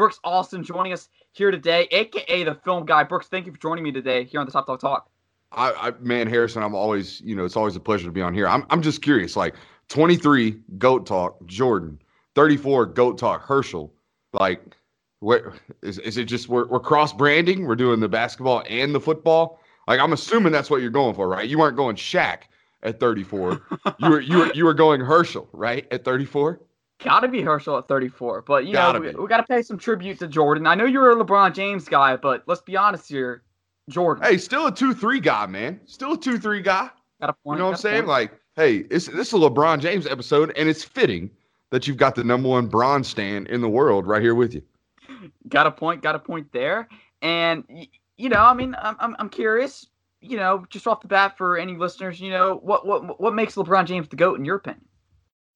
Brooks Austin joining us here today, aka the film guy. Brooks, thank you for joining me today here on the Top Dawg Talk. I, I man, Harrison, I'm always, you know, it's always a pleasure to be on here. I'm, I'm just curious, like 23 goat talk, Jordan, 34 goat talk, Herschel. Like, where is, is it just we're, we're cross branding? We're doing the basketball and the football. Like, I'm assuming that's what you're going for, right? You weren't going Shaq at 34. you were you were you were going Herschel, right? At 34. Got to be Herschel at 34. But, you gotta know, we, we got to pay some tribute to Jordan. I know you're a LeBron James guy, but let's be honest here. Jordan. Hey, still a 2 3 guy, man. Still a 2 3 guy. Got a point. You know what I'm saying? Point. Like, hey, it's, this is a LeBron James episode, and it's fitting that you've got the number one bronze stand in the world right here with you. Got a point. Got a point there. And, you know, I mean, I'm, I'm, I'm curious, you know, just off the bat for any listeners, you know, what, what, what makes LeBron James the GOAT in your opinion?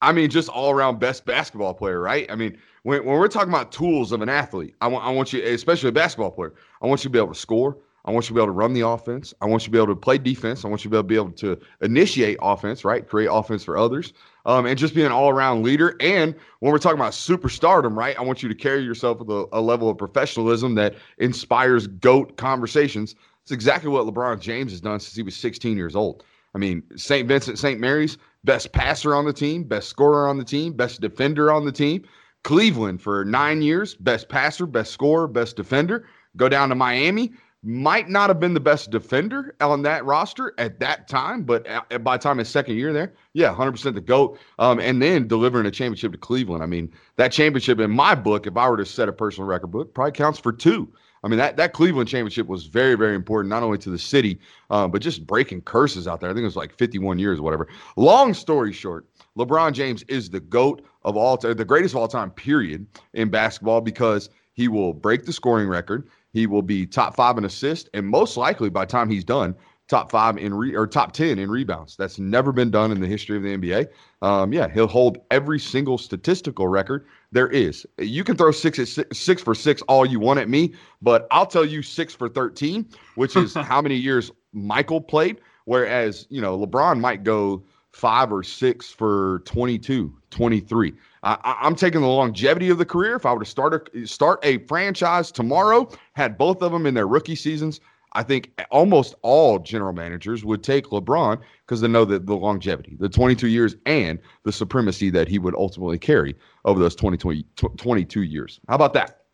I mean, just all around best basketball player, right? I mean, when, when we're talking about tools of an athlete, I want I want you, especially a basketball player, I want you to be able to score. I want you to be able to run the offense. I want you to be able to play defense. I want you to be able to, initiate offense, right? Create offense for others, um, and just be an all-around leader. And when we're talking about superstardom, right? I want you to carry yourself with a, a level of professionalism that inspires goat conversations. It's exactly what LeBron James has done since he was 16 years old. I mean, St. Vincent, St. Mary's, best passer on the team, best scorer on the team, best defender on the team. Cleveland for nine years, best passer, best scorer, best defender. Go down to Miami, might not have been the best defender on that roster at that time, but by the time his second year there, yeah, 100% the GOAT. Um, and then delivering a championship to Cleveland. I mean, that championship in my book, if I were to set a personal record book, probably counts for two. I mean, that, that Cleveland championship was very, very important, not only to the city, um, but just breaking curses out there. I think it was like 51 years, whatever. Long story short, LeBron James is the GOAT of all time, the greatest of all time, period, in basketball because he will break the scoring record. He will be top five in assists, and most likely by the time he's done, top five in re or top 10 in rebounds. That's never been done in the history of the NBA. Um, yeah, he'll hold every single statistical record there is. You can throw six at six for six all you want at me, but I'll tell you six for 13, which is how many years Michael played. Whereas, you know, LeBron might go five or six for 22, 23. I, am taking the longevity of the career. If I were to start a start a franchise tomorrow, had both of them in their rookie seasons, I think almost all general managers would take LeBron because they know that the longevity, the 22 years, and the supremacy that he would ultimately carry over those 20, 20 22 years. How about that?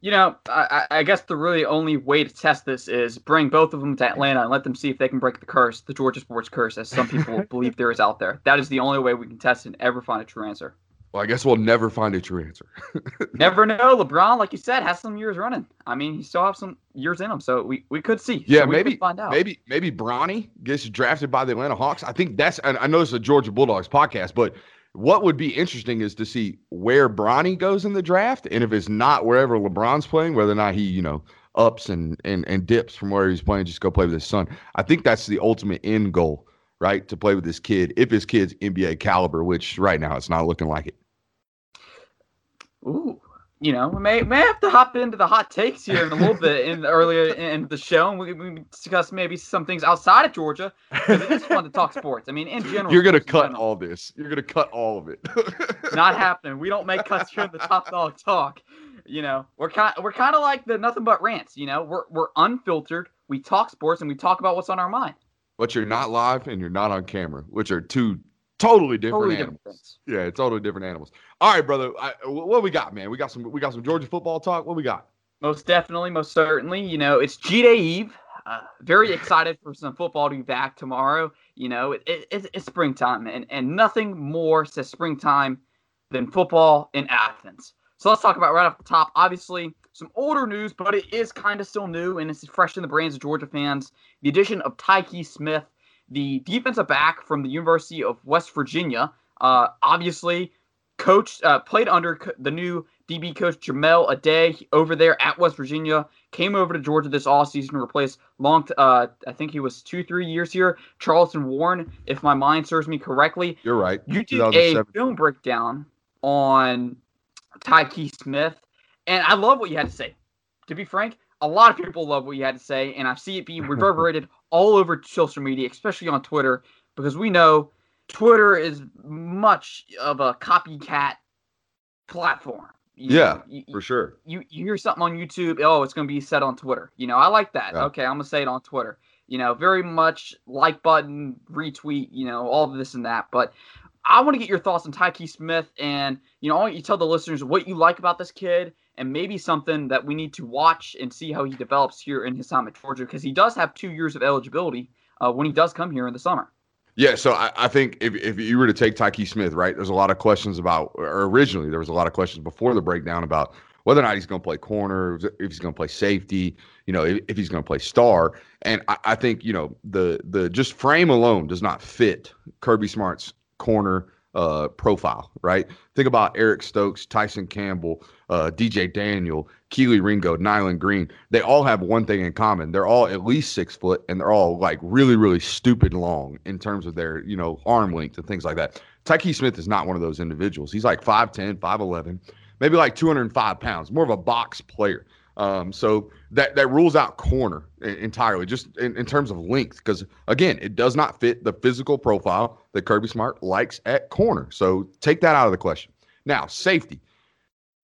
You know, I, I, guess the really only way to test this is bring both of them to Atlanta and let them see if they can break the curse, the Georgia sports curse, as some people believe there is out there. That is the only way we can test and ever find a true answer. Well, I guess we'll never find a true answer. never know. LeBron, like you said, has some years running. I mean, he still have some years in him, so we, we could see. Yeah, so maybe find out. Maybe maybe Bronny gets drafted by the Atlanta Hawks. I think that's. I know it's a Georgia Bulldogs podcast, but what would be interesting is to see where Bronny goes in the draft, and if it's not wherever LeBron's playing, whether or not he you know ups and and and dips from where he's playing, just go play with his son. I think that's the ultimate end goal, right? To play with this kid, if his kid's NBA caliber, which right now it's not looking like it. Ooh, you know, we may may have to hop into the hot takes here in a little bit in earlier in the show, and we, we discuss maybe some things outside of Georgia because it is fun to talk sports. I mean, in general, you're gonna cut all this. You're gonna cut all of it. Not happening. We don't make cuts here in the Top Dawg Talk. You know, we're kind we're kind of like the nothing but rants. You know, we're we're unfiltered. We talk sports and we talk about what's on our mind. But you're not live and you're not on camera, which are two totally different totally animals. Different yeah, totally different animals. All right, brother. I, what we got, man? We got some. We got some Georgia football talk. What we got? Most definitely, most certainly. You know, it's G Day Eve. Uh, very excited for some football to be back tomorrow. You know, it, it, it's springtime, and, and nothing more says springtime than football in Athens. So let's talk about right off the top. Obviously, some older news, but it is kind of still new, and it's fresh in the brains of Georgia fans. The addition of Tyke Smith the defensive back from the University of West Virginia. Uh, obviously, coached, uh, played under the new DB coach Jahmile Addae over there at West Virginia. Came over to Georgia this offseason to replace long. Uh, I think he was two, three years here. Charleston Warren, if my mind serves me correctly. You're right. You did a film breakdown on Tyke Smith, and I love what you had to say. To be frank, a lot of people love what you had to say, and I see it being reverberated all over social media, especially on Twitter, because we know Twitter is much of a copycat platform. You yeah, know, you, for sure. You you hear something on YouTube, oh, it's going to be said on Twitter. You know, I like that. Yeah. Okay, I'm going to say it on Twitter. You know, very much like button, retweet, you know, all of this and that. But I want to get your thoughts on Tyke Smith and, you know, I want you to tell the listeners what you like about this kid and maybe something that we need to watch and see how he develops here in his time at Georgia because he does have two years of eligibility uh, when he does come here in the summer. Yeah, so I, I, think if, if you were to take Tyke Smith, right, there's a lot of questions about, or originally there was a lot of questions before the breakdown about whether or not he's going to play corner, if he's going to play safety, you know, if, if he's going to play star. And I, I, think, you know, the the just frame alone does not fit Kirby Smart's corner uh, profile, right? Think about Eric Stokes, Tyson Campbell, uh, DJ Daniel, Kelee Ringo, Nyland Green. They all have one thing in common. They're all at least six foot and they're all like really, really stupid long in terms of their, you know, arm length and things like that. Tyke Smith is not one of those individuals. He's like 5'10, 5'11, maybe like 205 pounds, more of a box player. Um, so that that rules out corner entirely, just in, in terms of length, because again, it does not fit the physical profile that Kirby Smart likes at corner. So take that out of the question. Now, safety.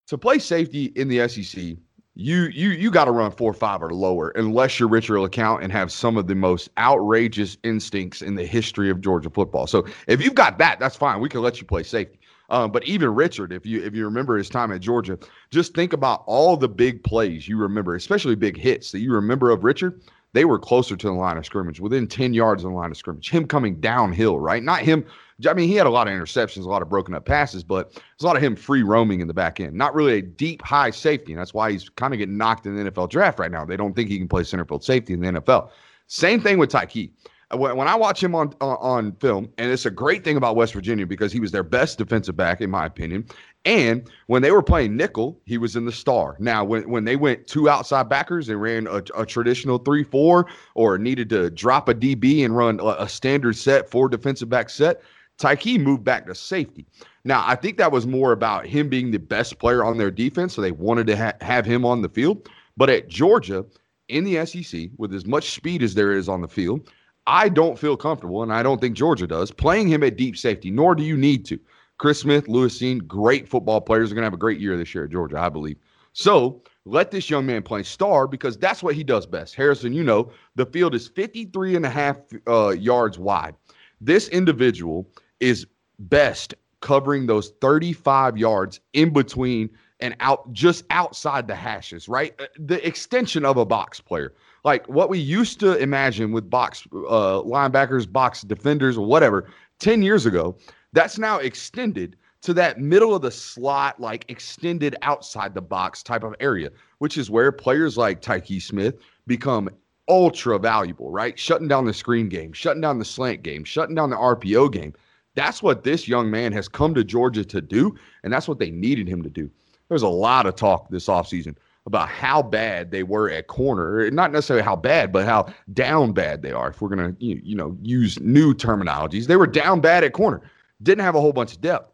To play safety in the SEC, you you you got to run four five or lower, unless you're Richard LeCounte and have some of the most outrageous instincts in the history of Georgia football. So if you've got that, that's fine. We can let you play safety. Um, but even Richard, if you if you remember his time at Georgia, just think about all the big plays you remember, especially big hits that you remember of Richard. They were closer to the line of scrimmage, within 10 yards of the line of scrimmage. Him coming downhill, right? Not him. I mean, he had a lot of interceptions, a lot of broken up passes, but there's a lot of him free roaming in the back end. Not really a deep, high safety. And that's why he's kind of getting knocked in the NFL draft right now. They don't think he can play center field safety in the NFL. Same thing with Tyke when I watch him on on film, and it's a great thing about West Virginia because he was their best defensive back, in my opinion. And when they were playing nickel, he was in the star. Now, when, when they went two outside backers and ran a, a traditional 3 4 or needed to drop a DB and run a, a standard set, four defensive back set, Tyke moved back to safety. Now, I think that was more about him being the best player on their defense, so they wanted to ha- have him on the field. But at Georgia, in the SEC, with as much speed as there is on the field, I don't feel comfortable, and I don't think Georgia does, playing him at deep safety, nor do you need to. Chris Smith, Lewis Cine, great football players are going to have a great year this year at Georgia, I believe. So let this young man play star because that's what he does best. Harrison, you know, the field is 53 and a half uh, yards wide. This individual is best covering those 35 yards in between and out just outside the hashes, right? Uh, the extension of a box player like what we used to imagine with box uh, linebackers, box defenders, or whatever 10 years ago, that's now extended to that middle of the slot, like extended outside the box type of area, which is where players like Tyke Smith become ultra valuable, right? Shutting down the screen game, shutting down the slant game, shutting down the RPO game. That's what this young man has come to Georgia to do, and that's what they needed him to do. There's a lot of talk this offseason about how bad they were at corner. Not necessarily how bad, but how down bad they are. If we're gonna you, you know use new terminologies, they were down bad at corner. Didn't have a whole bunch of depth,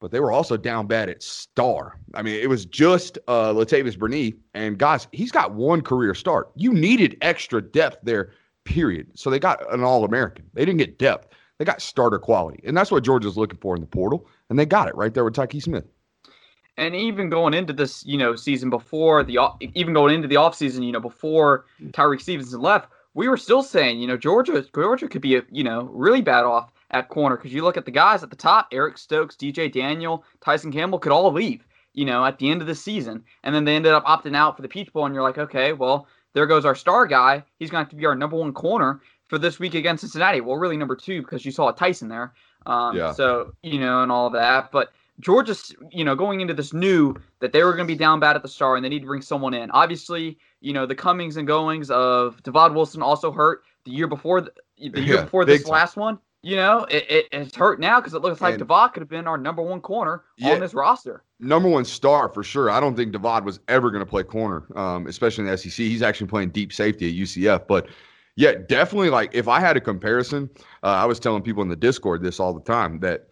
but they were also down bad at star. I mean, it was just uh, Latavious Brini, and guys, he's got one career start. You needed extra depth there, period. So they got an All American. They didn't get depth. They got starter quality, and that's what Georgia's looking for in the portal, and they got it right there with Tyke Smith and even going into this, you know, season before the even going into the offseason, you know, before Tyrique Stevenson left, we were still saying, you know, Georgia Georgia could be a, you know, really bad off at corner because you look at the guys at the top, Eric Stokes, DJ Daniel, Tyson Campbell could all leave, you know, at the end of the season. And then they ended up opting out for the Peach Bowl and you're like, "Okay, well, there goes our star guy. He's going to have to be our number 1 corner for this week against Cincinnati." Well, really number 2 because you saw Tyson there. Um, yeah. so, you know, and all that, but Georgia, you know, going into this knew that they were going to be down bad at the start and they need to bring someone in. Obviously, you know, the comings and goings of Divaad Wilson also hurt the year before the, the year yeah, before this time. last one. You know, it, it it's hurt now because it looks like Divaad could have been our number one corner yeah, on this roster. Number one star for sure. I don't think Divaad was ever going to play corner, um, especially in the SEC. He's actually playing deep safety at UCF, but yeah, definitely. Like if I had a comparison, uh, I was telling people in the Discord this all the time that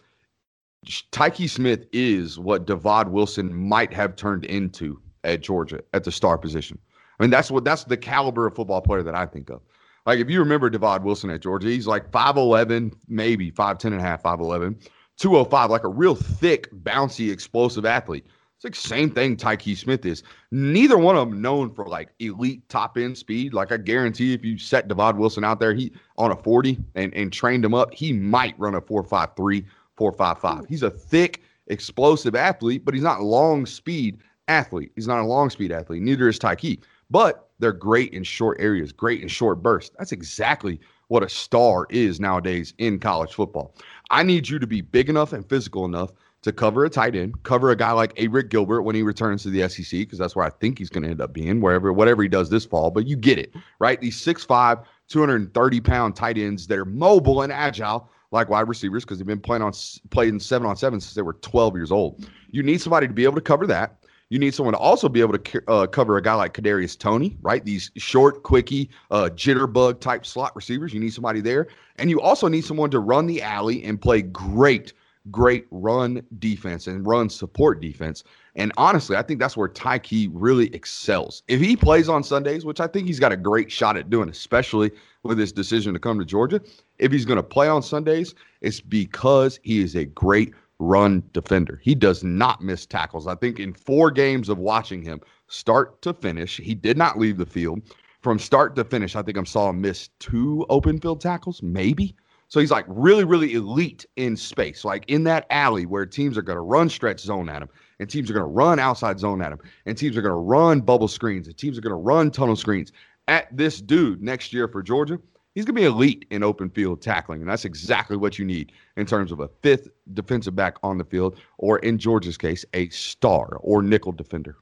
Tyke Smith is what Divaad Wilson might have turned into at Georgia at the star position. I mean, that's what that's the caliber of football player that I think of. Like if you remember Divaad Wilson at Georgia, he's like 5'11, maybe 5'10 and a half, 5'11, 205, like a real thick, bouncy, explosive athlete. It's like same thing Tykee Smith is. Neither one of them known for like elite top end speed. Like I guarantee if you set Divaad Wilson out there, he on a 40 and, and trained him up, he might run a 4.53, 4.55. He's a thick, explosive athlete, but he's not long speed athlete. He's not a long speed athlete. Neither is Tyke. But they're great in short areas, great in short bursts. That's exactly what a star is nowadays in college football. I need you to be big enough and physical enough to cover a tight end, cover a guy like Arik Gilbert when he returns to the SEC, because that's where I think he's going to end up being, wherever, whatever he does this fall. But you get it, right? These 6'5, 230 pound tight ends that are mobile and agile, like wide receivers, because they've been playing on playing seven on seven since they were 12 years old. You need somebody to be able to cover that. You need someone to also be able to uh, cover a guy like Kadarius Toney, right? These short, quickie, uh, jitterbug type slot receivers. You need somebody there, and you also need someone to run the alley and play great great run defense and run support defense. And honestly, I think that's where Tyke really excels. If he plays on Sundays, which I think he's got a great shot at doing, especially with his decision to come to Georgia, if he's going to play on Sundays, it's because he is a great run defender. He does not miss tackles. I think in four games of watching him start to finish, he did not leave the field. From start to finish, I think I saw him miss two open field tackles, maybe. So he's like really, really elite in space, like in that alley where teams are going to run stretch zone at him, and teams are going to run outside zone at him, and teams are going to run bubble screens, and teams are going to run tunnel screens at this dude next year for Georgia. He's going to be elite in open field tackling, and that's exactly what you need in terms of a fifth defensive back on the field, or in Georgia's case, a star or nickel defender.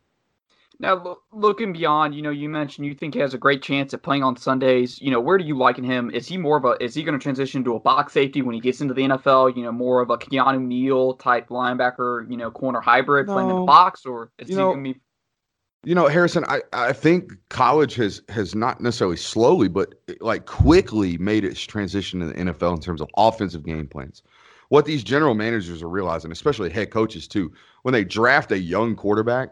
Now, looking beyond, you know, you mentioned you think he has a great chance at playing on Sundays. You know, where do you liken him? Is he more of a is he going to transition to a box safety when he gets into the NFL? You know, more of a Keanu Neal type linebacker, you know, corner hybrid no. playing in the box, or is you he going to be? You know, Harrison, I, I think college has has not necessarily slowly, but like quickly made its transition to the NFL in terms of offensive game plans. What these general managers are realizing, especially head coaches too, when they draft a young quarterback,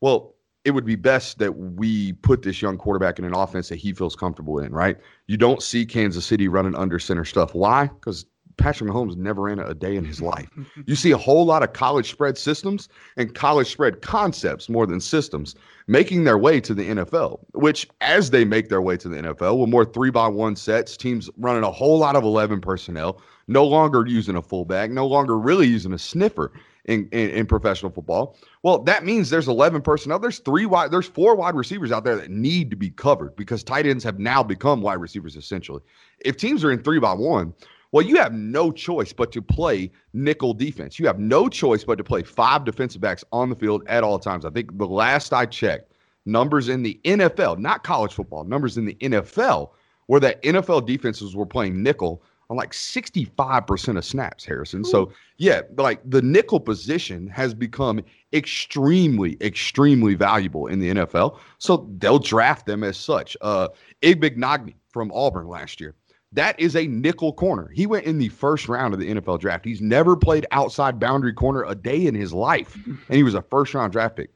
well, it would be best that we put this young quarterback in an offense that he feels comfortable in, right? You don't see Kansas City running under center stuff. Why? Because Patrick Mahomes never ran a day in his life. You see a whole lot of college spread systems and college spread concepts more than systems making their way to the NFL, which as they make their way to the NFL with more three by one sets, teams running a whole lot of 11 personnel, no longer using a fullback, no longer really using a sniffer in, in, in, professional football. Well, that means there's 11 personnel. There's three wide, there's four wide receivers out there that need to be covered because tight ends have now become wide receivers essentially. If teams are in three by one, well, you have no choice but to play nickel defense. You have no choice but to play five defensive backs on the field at all times. I think the last I checked, numbers in the NFL, not college football, numbers in the NFL, where that NFL defenses were playing nickel on like 65% of snaps, Harrison. Ooh. So, yeah, like the nickel position has become extremely, extremely valuable in the NFL. So they'll draft them as such. Uh, Igbinoghene from Auburn last year. That is a nickel corner. He went in the first round of the NFL draft. He's never played outside boundary corner a day in his life, and he was a first round draft pick.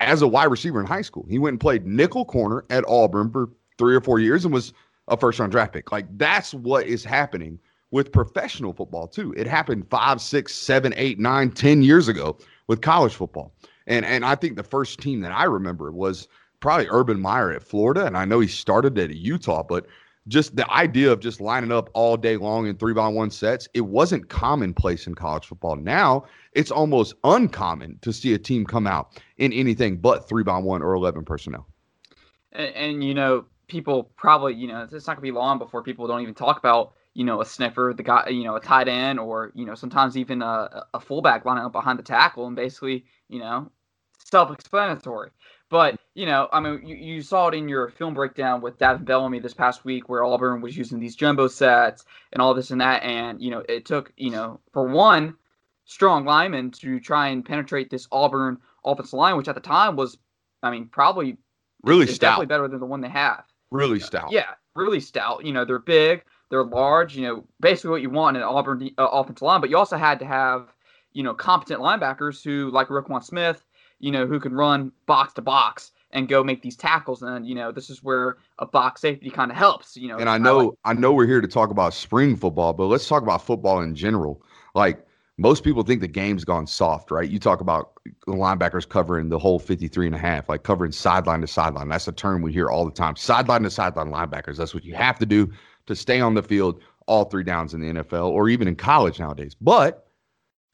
As a wide receiver in high school, he went and played nickel corner at Auburn for three or four years and was a first round draft pick. Like that's what is happening with professional football too. It happened five, six, seven, eight, nine, ten years ago with college football. And and I think the first team that I remember was probably Urban Meyer at Florida. And I know he started at Utah, but just the idea of just lining up all day long in three by one sets, it wasn't commonplace in college football. Now it's almost uncommon to see a team come out in anything but three by one or 11 personnel. And, and you know, people probably, you know, it's not gonna be long before people don't even talk about, you know, a sniffer, the guy, you know, a tight end, or you know, sometimes even a, a fullback lining up behind the tackle, and basically, you know, self-explanatory. But you know, I mean, you, you saw it in your film breakdown with Davin Bellamy this past week, where Auburn was using these jumbo sets and all this and that, and you know, it took you know, for one strong lineman to try and penetrate this Auburn offensive line, which at the time was, I mean, probably really stout. definitely better than the one they have. Really stout. Yeah, really stout. You know, they're big, they're large. You know, basically what you want in an Auburn uh, offensive line. But you also had to have, you know, competent linebackers who, like Roquan Smith, you know, who can run box to box and go make these tackles. And you know, this is where a box safety kind of helps. You know, and I know, I, like- I know we're here to talk about spring football, but let's talk about football in general. Like most people think the game's gone soft, right? You talk about the linebackers covering the whole 53 and a half, like covering sideline to sideline. That's a term we hear all the time. Sideline to sideline linebackers. That's what you have to do to stay on the field all three downs in the NFL or even in college nowadays. But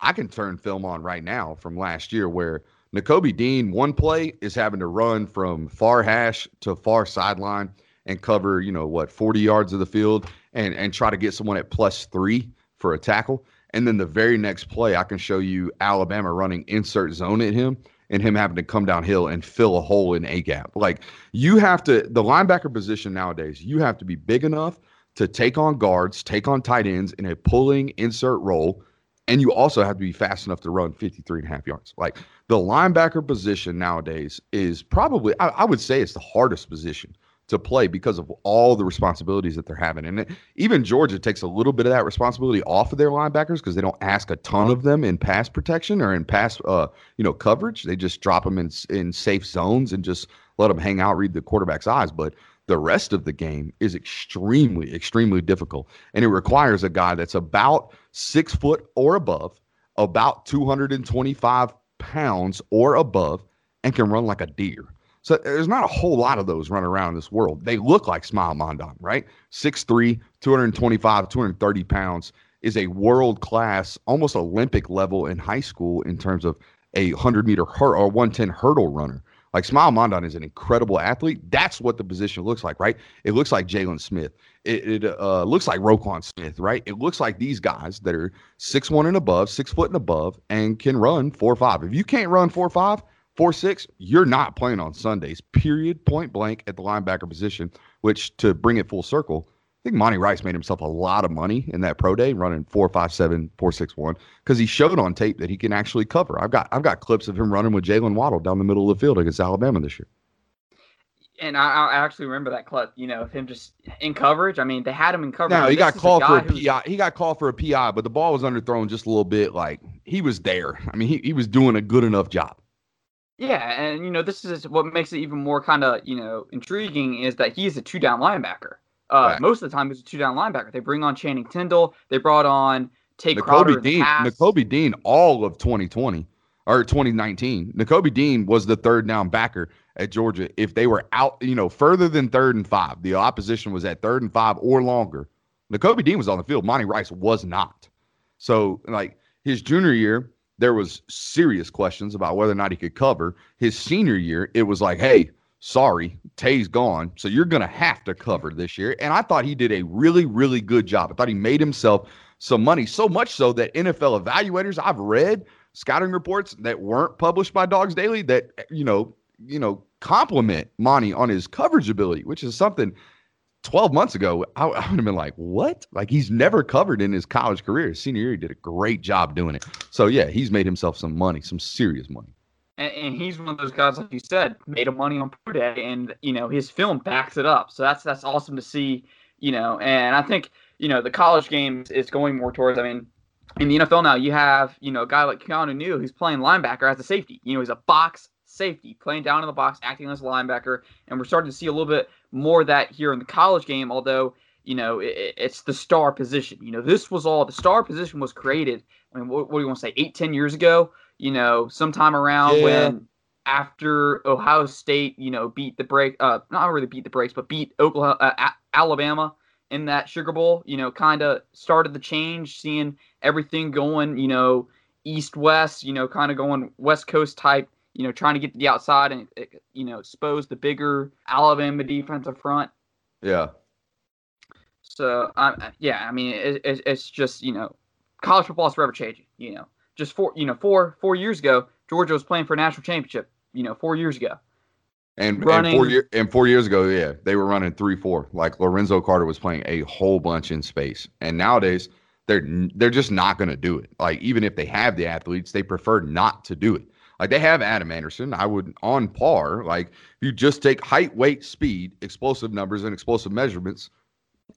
I can turn film on right now from last year where Nakobe Dean, one play is having to run from far hash to far sideline and cover, you know, what, 40 yards of the field and, and try to get someone at plus three for a tackle. And then the very next play, I can show you Alabama running insert zone at him and him having to come downhill and fill a hole in A gap. Like you have to, the linebacker position nowadays, you have to be big enough to take on guards, take on tight ends in a pulling insert role. And you also have to be fast enough to run 53 and a half yards. Like the linebacker position nowadays is probably, I, I would say it's the hardest position to play because of all the responsibilities that they're having. And it, even Georgia takes a little bit of that responsibility off of their linebackers because they don't ask a ton of them in pass protection or in pass, uh, you know, coverage. They just drop them in in safe zones and just let them hang out, read the quarterback's eyes. But the rest of the game is extremely, extremely difficult, and it requires a guy that's about six foot or above, about 225 pounds or above, and can run like a deer. So there's not a whole lot of those running around in this world. They look like Smael Mondon, right? 6'3, 225, 230 pounds is a world class, almost Olympic level in high school in terms of a 100 meter hurdle or 110 hurdle runner. Like Smael Mondon is an incredible athlete. That's what the position looks like, right? It looks like Jalen Smith. It, it uh, looks like Roquan Smith, right? It looks like these guys that are six one and above, six foot and above, and can run four five. If you can't run four five, Four six, you're not playing on Sundays. Period. Point blank at the linebacker position. Which to bring it full circle, I think Monty Rice made himself a lot of money in that pro day, running four five seven four six one, because he showed on tape that he can actually cover. I've got I've got clips of him running with Jaylen Waddle down the middle of the field against Alabama this year. And I, I actually remember that clip, you know, of him just in coverage. I mean, they had him in coverage. No, he got called a for a PI. He got called for a PI, but the ball was underthrown just a little bit. Like he was there. I mean, he, he was doing a good enough job. Yeah, and you know this is what makes it even more kind of you know intriguing is that he's a two down linebacker. Uh, right. Most of the time, he's a two down linebacker. They bring on Channing Tindall. They brought on Tae Crowder. Dean, Nakobe Dean, all of 2020 or 2019. Nakobe Dean was the third down backer at Georgia. If they were out, you know, further than third and five, the opposition was at third and five or longer. Nakobe Dean was on the field. Monty Rice was not. So, like his junior year, there was serious questions about whether or not he could cover. His senior year, it was like, hey, sorry, Tae's gone, so you're going to have to cover this year. And I thought he did a really, really good job. I thought he made himself some money, so much so that NFL evaluators I've read scouting reports that weren't published by Dawgs Daily that you know, you know, compliment Monty on his coverage ability, which is something 12 months ago, I, I, would have been like, what? Like he's never covered in his college career. His senior year, he did a great job doing it. So yeah, he's made himself some money, some serious money. And, and he's one of those guys, like you said, made a money on pro day, and you know his film backs it up. So that's that's awesome to see. You know, and I think you know the college games is going more towards. I mean, in the NFL now, you have you know a guy like Keanu Neal who's playing linebacker as a safety. You know, he's a box safety, playing down in the box, acting as a linebacker, and we're starting to see a little bit more of that here in the college game. Although you know it, it's the star position. You know, this was all the star position was created. I mean, what, what do you want to say? Eight, ten years ago. You know, sometime around yeah. when after Ohio State, you know, beat the break, uh, not really beat the breaks, but beat Oklahoma, uh, Alabama in that Sugar Bowl. You know, kind of started the change, seeing everything going. You know, east west. You know, kind of going West Coast type you know, trying to get to the outside and you know expose the bigger Alabama defensive front. Yeah. So, um, yeah, I mean, it, it, it's just you know, college football is forever changing. You know, just four you know four four years ago, Georgia was playing for a national championship. You know, four years ago. And, running, and four year, and four years ago, yeah, they were running three four. Like Lorenzo Carter was playing a whole bunch in space, and nowadays they're they're just not going to do it. Like even if they have the athletes, they prefer not to do it. Like they have Adam Anderson. I would on par. Like if you just take height, weight, speed, explosive numbers, and explosive measurements,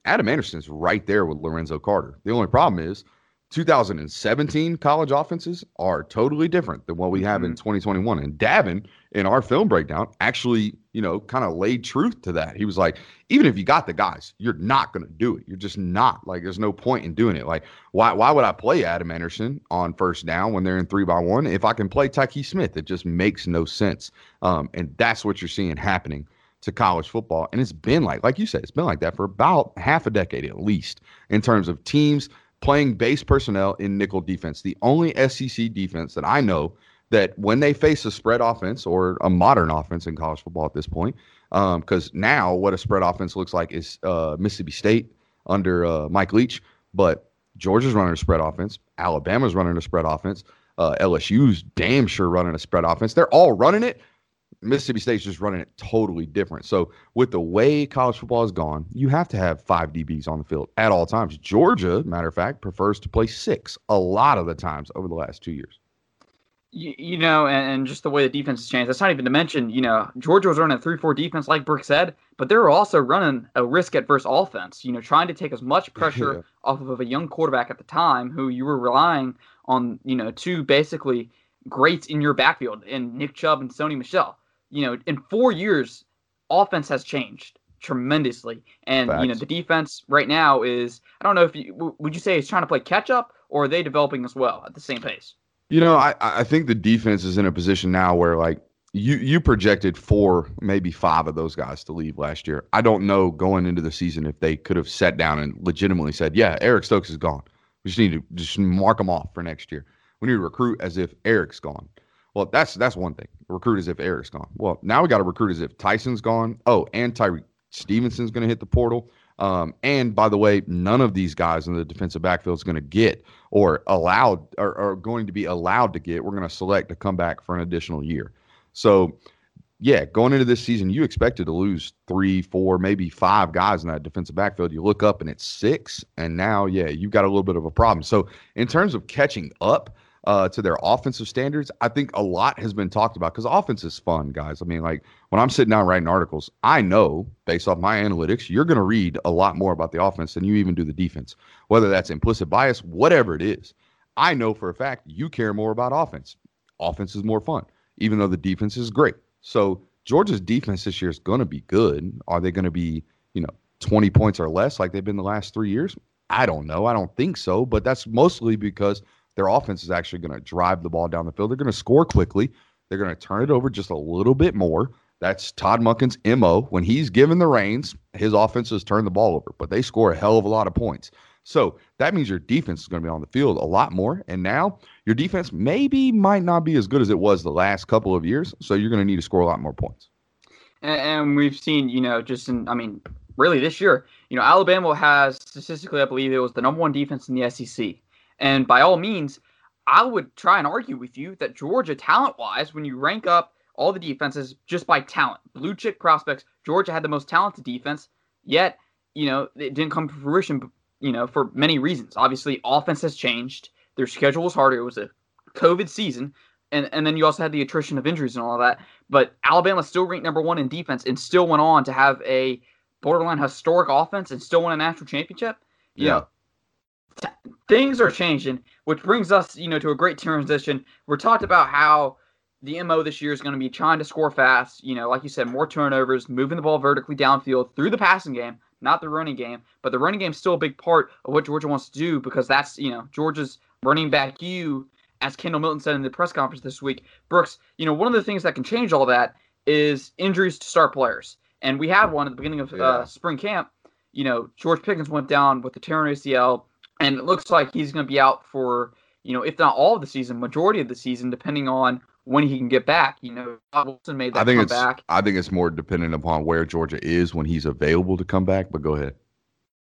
Adam Anderson's right there with Lorenzo Carter. The only problem is 2017 college offenses are totally different than what we have mm-hmm. in 2021. And Davin, in our film breakdown, actually, you know, kind of laid truth to that. He was like, even if you got the guys, you're not going to do it. You're just not. Like, there's no point in doing it. Like, why why would I play Adam Anderson on first down when they're in three by one if I can play Tyke Smith? It just makes no sense. Um, and that's what you're seeing happening to college football. And it's been like, like you said, it's been like that for about half a decade at least in terms of teams playing base personnel in nickel defense. The only SEC defense that I know that when they face a spread offense or a modern offense in college football at this point, because um, now what a spread offense looks like is uh, Mississippi State under uh, Mike Leach, but Georgia's running a spread offense, Alabama's running a spread offense, uh, LSU's damn sure running a spread offense. They're all running it, Mississippi State's just running it totally different. So with the way college football has gone, you have to have five DBs on the field at all times. Georgia, matter of fact, prefers to play six a lot of the times over the last two years. You, you know, and, and, just the way the defense has changed. That's not even to mention, you know, Georgia was running a three-four defense, like Brooks said, but they were also running a risk-adverse offense. You know, trying to take as much pressure yeah. off of a young quarterback at the time, who you were relying on, you know, two basically greats in your backfield, in Nick Chubb and Sony Michel you know, in four years, offense has changed tremendously. And Facts. you know, the defense right now is I don't know if you would you say it's trying to play catch up or are they developing as well at the same pace? You know, I I think the defense is in a position now where like you you projected four, maybe five of those guys to leave last year. I don't know going into the season if they could have sat down and legitimately said, "Yeah, Eric Stokes is gone. We just need to just mark them off for next year. We need to recruit as if Eric's gone." Well, that's that's one thing. Recruit as if Eric's gone. Well, now we got to recruit as if Tyson's gone. Oh, and Tyrique Stevenson's going to hit the portal. Um, and by the way, none of these guys in the defensive backfield is going to get or allowed or are going to be allowed to get. We're going to select to come back for an additional year. So, yeah, going into this season, you expected to lose three, four, maybe five guys in that defensive backfield. You look up and it's six, and now, yeah, you've got a little bit of a problem. So, in terms of catching up, uh, to their offensive standards, I think a lot has been talked about because offense is fun, guys. I mean, like when I'm sitting down writing articles, I know based off my analytics, you're going to read a lot more about the offense than you even do the defense, whether that's implicit bias, whatever it is. I know for a fact you care more about offense. Offense is more fun, even though the defense is great. So Georgia's defense this year is going to be good. Are they going to be, you know, 20 points or less like they've been the last three years? I don't know. I don't think so, but that's mostly because their offense is actually going to drive the ball down the field. They're going to score quickly. They're going to turn it over just a little bit more. That's Todd Monken's MO. When he's given the reins, his offenses turn the ball over, but they score a hell of a lot of points. So that means your defense is going to be on the field a lot more. And now your defense maybe might not be as good as it was the last couple of years. So you're going to need to score a lot more points. And, and we've seen, you know, just in, I mean, really this year, you know, Alabama has statistically, I believe it was the number one defense in the SEC. And by all means, I would try and argue with you that Georgia, talent wise, when you rank up all the defenses just by talent, blue chip prospects, Georgia had the most talented defense, yet, you know, it didn't come to fruition, you know, for many reasons. Obviously, offense has changed. Their schedule was harder. It was a COVID season. And, and then you also had the attrition of injuries and all that. But Alabama still ranked number one in defense and still went on to have a borderline historic offense and still won a national championship. Yeah. Know, things are changing, which brings us, you know, to a great transition. We're talked about how the MO this year is going to be trying to score fast. You know, like you said, more turnovers, moving the ball vertically downfield through the passing game, not the running game. But the running game is still a big part of what Georgia wants to do because that's, you know, Georgia's running back you, as Kendall Milton said in the press conference this week. Brooks, you know, one of the things that can change all that is injuries to star players. And we had one at the beginning of uh, yeah. uh, spring camp. You know, George Pickens went down with the tear ACL and it looks like he's going to be out for you know if not all of the season, majority of the season, depending on when he can get back. You know, Wilson made that I think it's, back. I think it's more dependent upon where Georgia is when he's available to come back. But go ahead.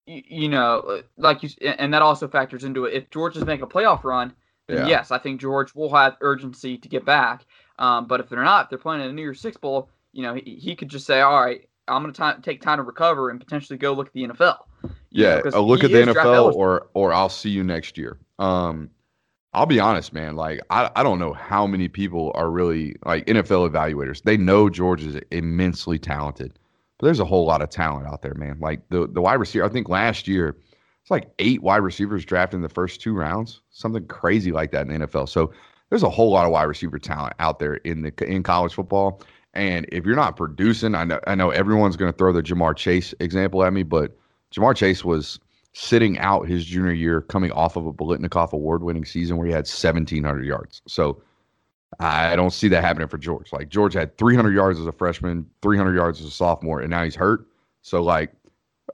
You, you know, like you, and that also factors into it. If Georgia's making a playoff run, yeah. yes, I think George will have urgency to get back. Um, but if they're not, if they're playing in a New Year's Six bowl, you know, he, he could just say, "All right, I'm going to take time to recover and potentially go look at the NFL." Yeah, know, a look at the NFL or or I'll see you next year. Um, I'll be honest, man. Like I, I don't know how many people are really like NFL evaluators. They know George is immensely talented, but there's a whole lot of talent out there, man. Like the the wide receiver. I think last year it's like eight wide receivers drafted in the first two rounds, something crazy like that in the NFL. So there's a whole lot of wide receiver talent out there in the in college football. And if you're not producing, I know I know everyone's going to throw the Ja'Marr Chase example at me, but Ja'Marr Chase was sitting out his junior year, coming off of a Biletnikoff award-winning season where he had 1,700 yards. So I don't see that happening for George. Like George had 300 yards as a freshman, 300 yards as a sophomore, and now he's hurt. So like,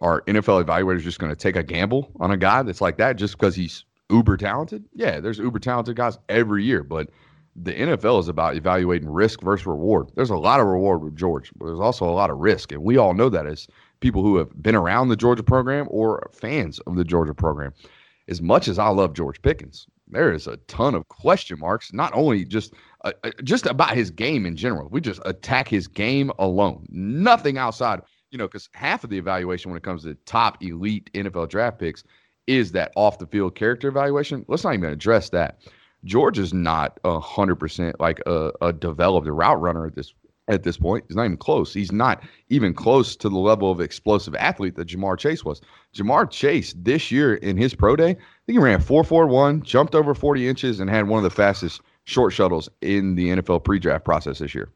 are NFL evaluators just going to take a gamble on a guy that's like that just because he's uber talented? Yeah, there's uber talented guys every year, but the NFL is about evaluating risk versus reward. There's a lot of reward with George, but there's also a lot of risk, and we all know that as people who have been around the Georgia program or fans of the Georgia program. As much as I love George Pickens, there is a ton of question marks. Not only just uh, uh, just about his game in general. We just attack his game alone. Nothing outside. You know, because half of the evaluation when it comes to top elite NFL draft picks is that off the field character evaluation. Let's not even address that. George is not hundred percent like a, a developed route runner at this at this point. He's not even close. He's not even close to the level of explosive athlete that Ja'Marr Chase was. Ja'Marr Chase this year in his pro day, I think he ran 4.41, jumped over 40 inches, and had one of the fastest short shuttles in the NFL pre-draft process this year.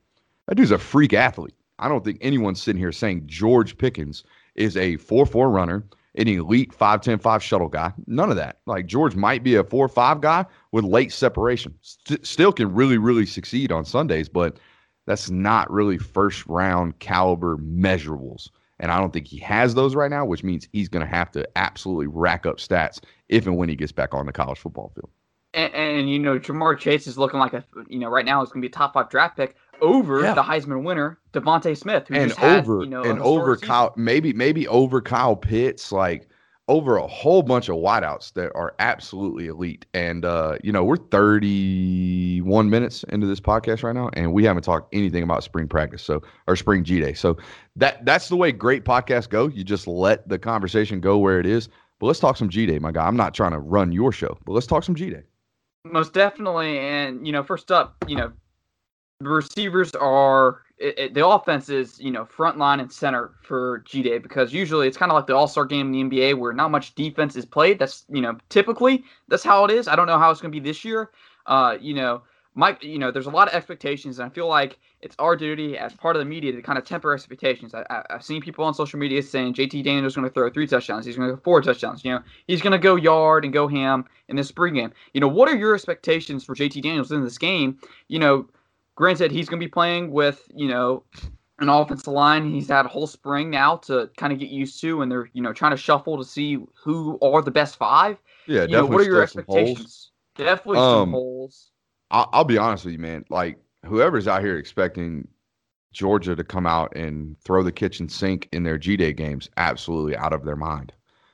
That dude's a freak athlete. I don't think anyone's sitting here saying George Pickens is a 4-4 runner, an elite 5'10, 5 shuttle guy. None of that. Like George might be a 4-5 guy with late separation. St- still can really, really succeed on Sundays, but – that's not really first round caliber measurables. And I don't think he has those right now, which means he's going to have to absolutely rack up stats if and when he gets back on the college football field. And, and you know, Ja'Marr Chase is looking like a, you know, right now it's going to be a top five draft pick over yeah. the Heisman winner, DeVonta Smith, who and over, had, you know, and over Kyle, maybe, maybe over Kyle Pitts. Like, over a whole bunch of wideouts that are absolutely elite. And uh, you know, we're 31 minutes into this podcast right now, and we haven't talked anything about spring practice, so or spring G day. So that that's the way great podcasts go. You just let the conversation go where it is. But let's talk some G day, my guy. I'm not trying to run your show, but let's talk some G day. Most definitely. And you know, first up, you know, receivers are it, it, the offense is you know front line and center for G Day because usually it's kind of like the All Star game in the NBA where not much defense is played. That's you know typically that's how it is. I don't know how it's going to be this year. Uh, you know, Mike, you know, there's a lot of expectations, and I feel like it's our duty as part of the media to kind of temper expectations. I, have seen people on social media saying JT Daniels is going to throw three touchdowns, he's going to go four touchdowns. You know, he's going to go yard and go ham in this spring game. You know, what are your expectations for JT Daniels in this game? You know Granted, he's going to be playing with, you know, an offensive line he's had a whole spring now to kind of get used to, and they're, you know, trying to shuffle to see who are the best five. Yeah, you definitely. Know, what are your expectations? Definitely um, some holes. I'll, I'll be honest with you, man. Like, whoever's out here expecting Georgia to come out and throw the kitchen sink in their G Day games, absolutely out of their mind.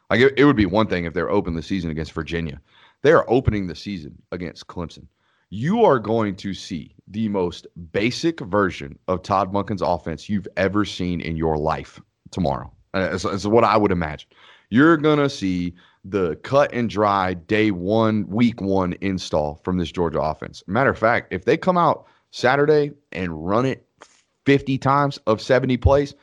Like, it, it would be one thing if they're open the season against Virginia. They are opening the season against Clemson you are going to see the most basic version of Todd Monken's offense you've ever seen in your life tomorrow. Uh, that's, that's what I would imagine. You're going to see the cut and dry day one, week one install from this Georgia offense. Matter of fact, if they come out Saturday and run it 50 times of 70 plays,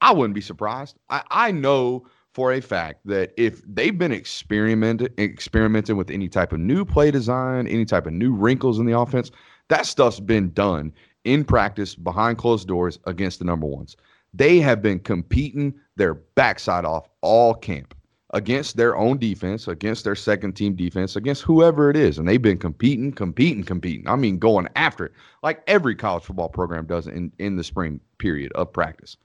I wouldn't be surprised. I, I know for a fact that if they've been experimenting experimenting with any type of new play design, any type of new wrinkles in the offense, that stuff's been done in practice behind closed doors against the number ones. They have been competing their backside off all camp against their own defense, against their second team defense, against whoever it is. And they've been competing, competing, competing. I mean, going after it like every college football program does in, in the spring period of practice.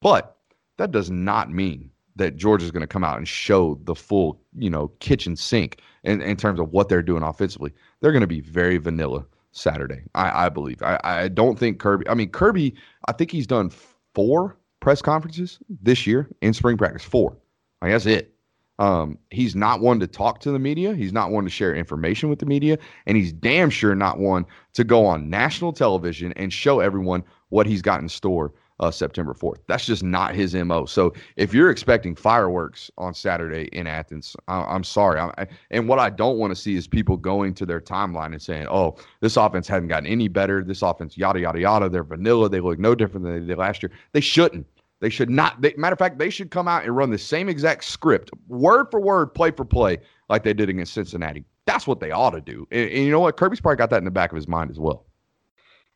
But that does not mean that Georgia's going to come out and show the full, you know, kitchen sink in, in terms of what they're doing offensively. They're going to be very vanilla Saturday, I, I believe. I, I don't think Kirby, I mean, Kirby, I think he's done four press conferences this year in spring practice. Four. I guess it. Um, he's not one to talk to the media. He's not one to share information with the media. And he's damn sure not one to go on national television and show everyone what he's got in store uh, September 4th. That's just not his MO. So if you're expecting fireworks on Saturday in Athens, I, am sorry. I, and what I don't want to see is people going to their timeline and saying, oh, this offense hasn't gotten any better. This offense, yada, yada, yada. They're vanilla. They look no different than they did last year. They shouldn't. They should not. They, matter of fact, they should come out and run the same exact script, word for word, play for play, like they did against Cincinnati. That's what they ought to do. And, and you know what? Kirby's probably got that in the back of his mind as well.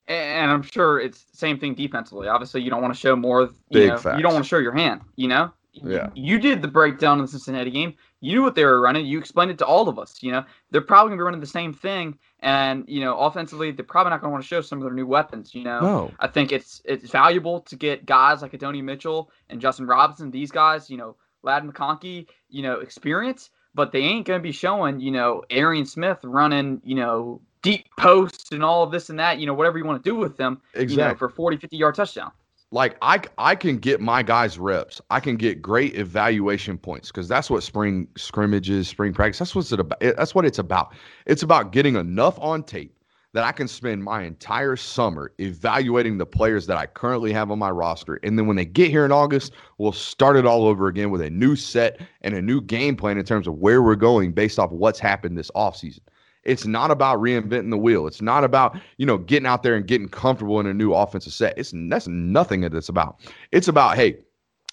And I'm sure it's the same thing defensively. Obviously, you don't want to show more. You Big know, facts. you don't want to show your hand. You know. Yeah. You did the breakdown in the Cincinnati game. You knew what they were running. You explained it to all of us. You know, they're probably gonna be running the same thing, and you know, offensively, they're probably not gonna want to show some of their new weapons. You know, no. I think it's it's valuable to get guys like Adonai Mitchell and Justin Robinson. These guys, you know, Ladd McConkey, you know, experience, but they ain't gonna be showing, you know, Arian Smith running, you know, deep posts and all of this and that. You know, whatever you want to do with them, exactly. you know, for 40, 50 yard touchdown like I I can get my guys reps. I can get great evaluation points because that's what spring scrimmages, spring practice. That's what's it about. That's what it's about. It's about getting enough on tape that I can spend my entire summer evaluating the players that I currently have on my roster. And then when they get here in August, we'll start it all over again with a new set and a new game plan in terms of where we're going based off what's happened this offseason. It's not about reinventing the wheel. It's not about, you know, getting out there and getting comfortable in a new offensive set. It's that's nothing that it's about. It's about, hey,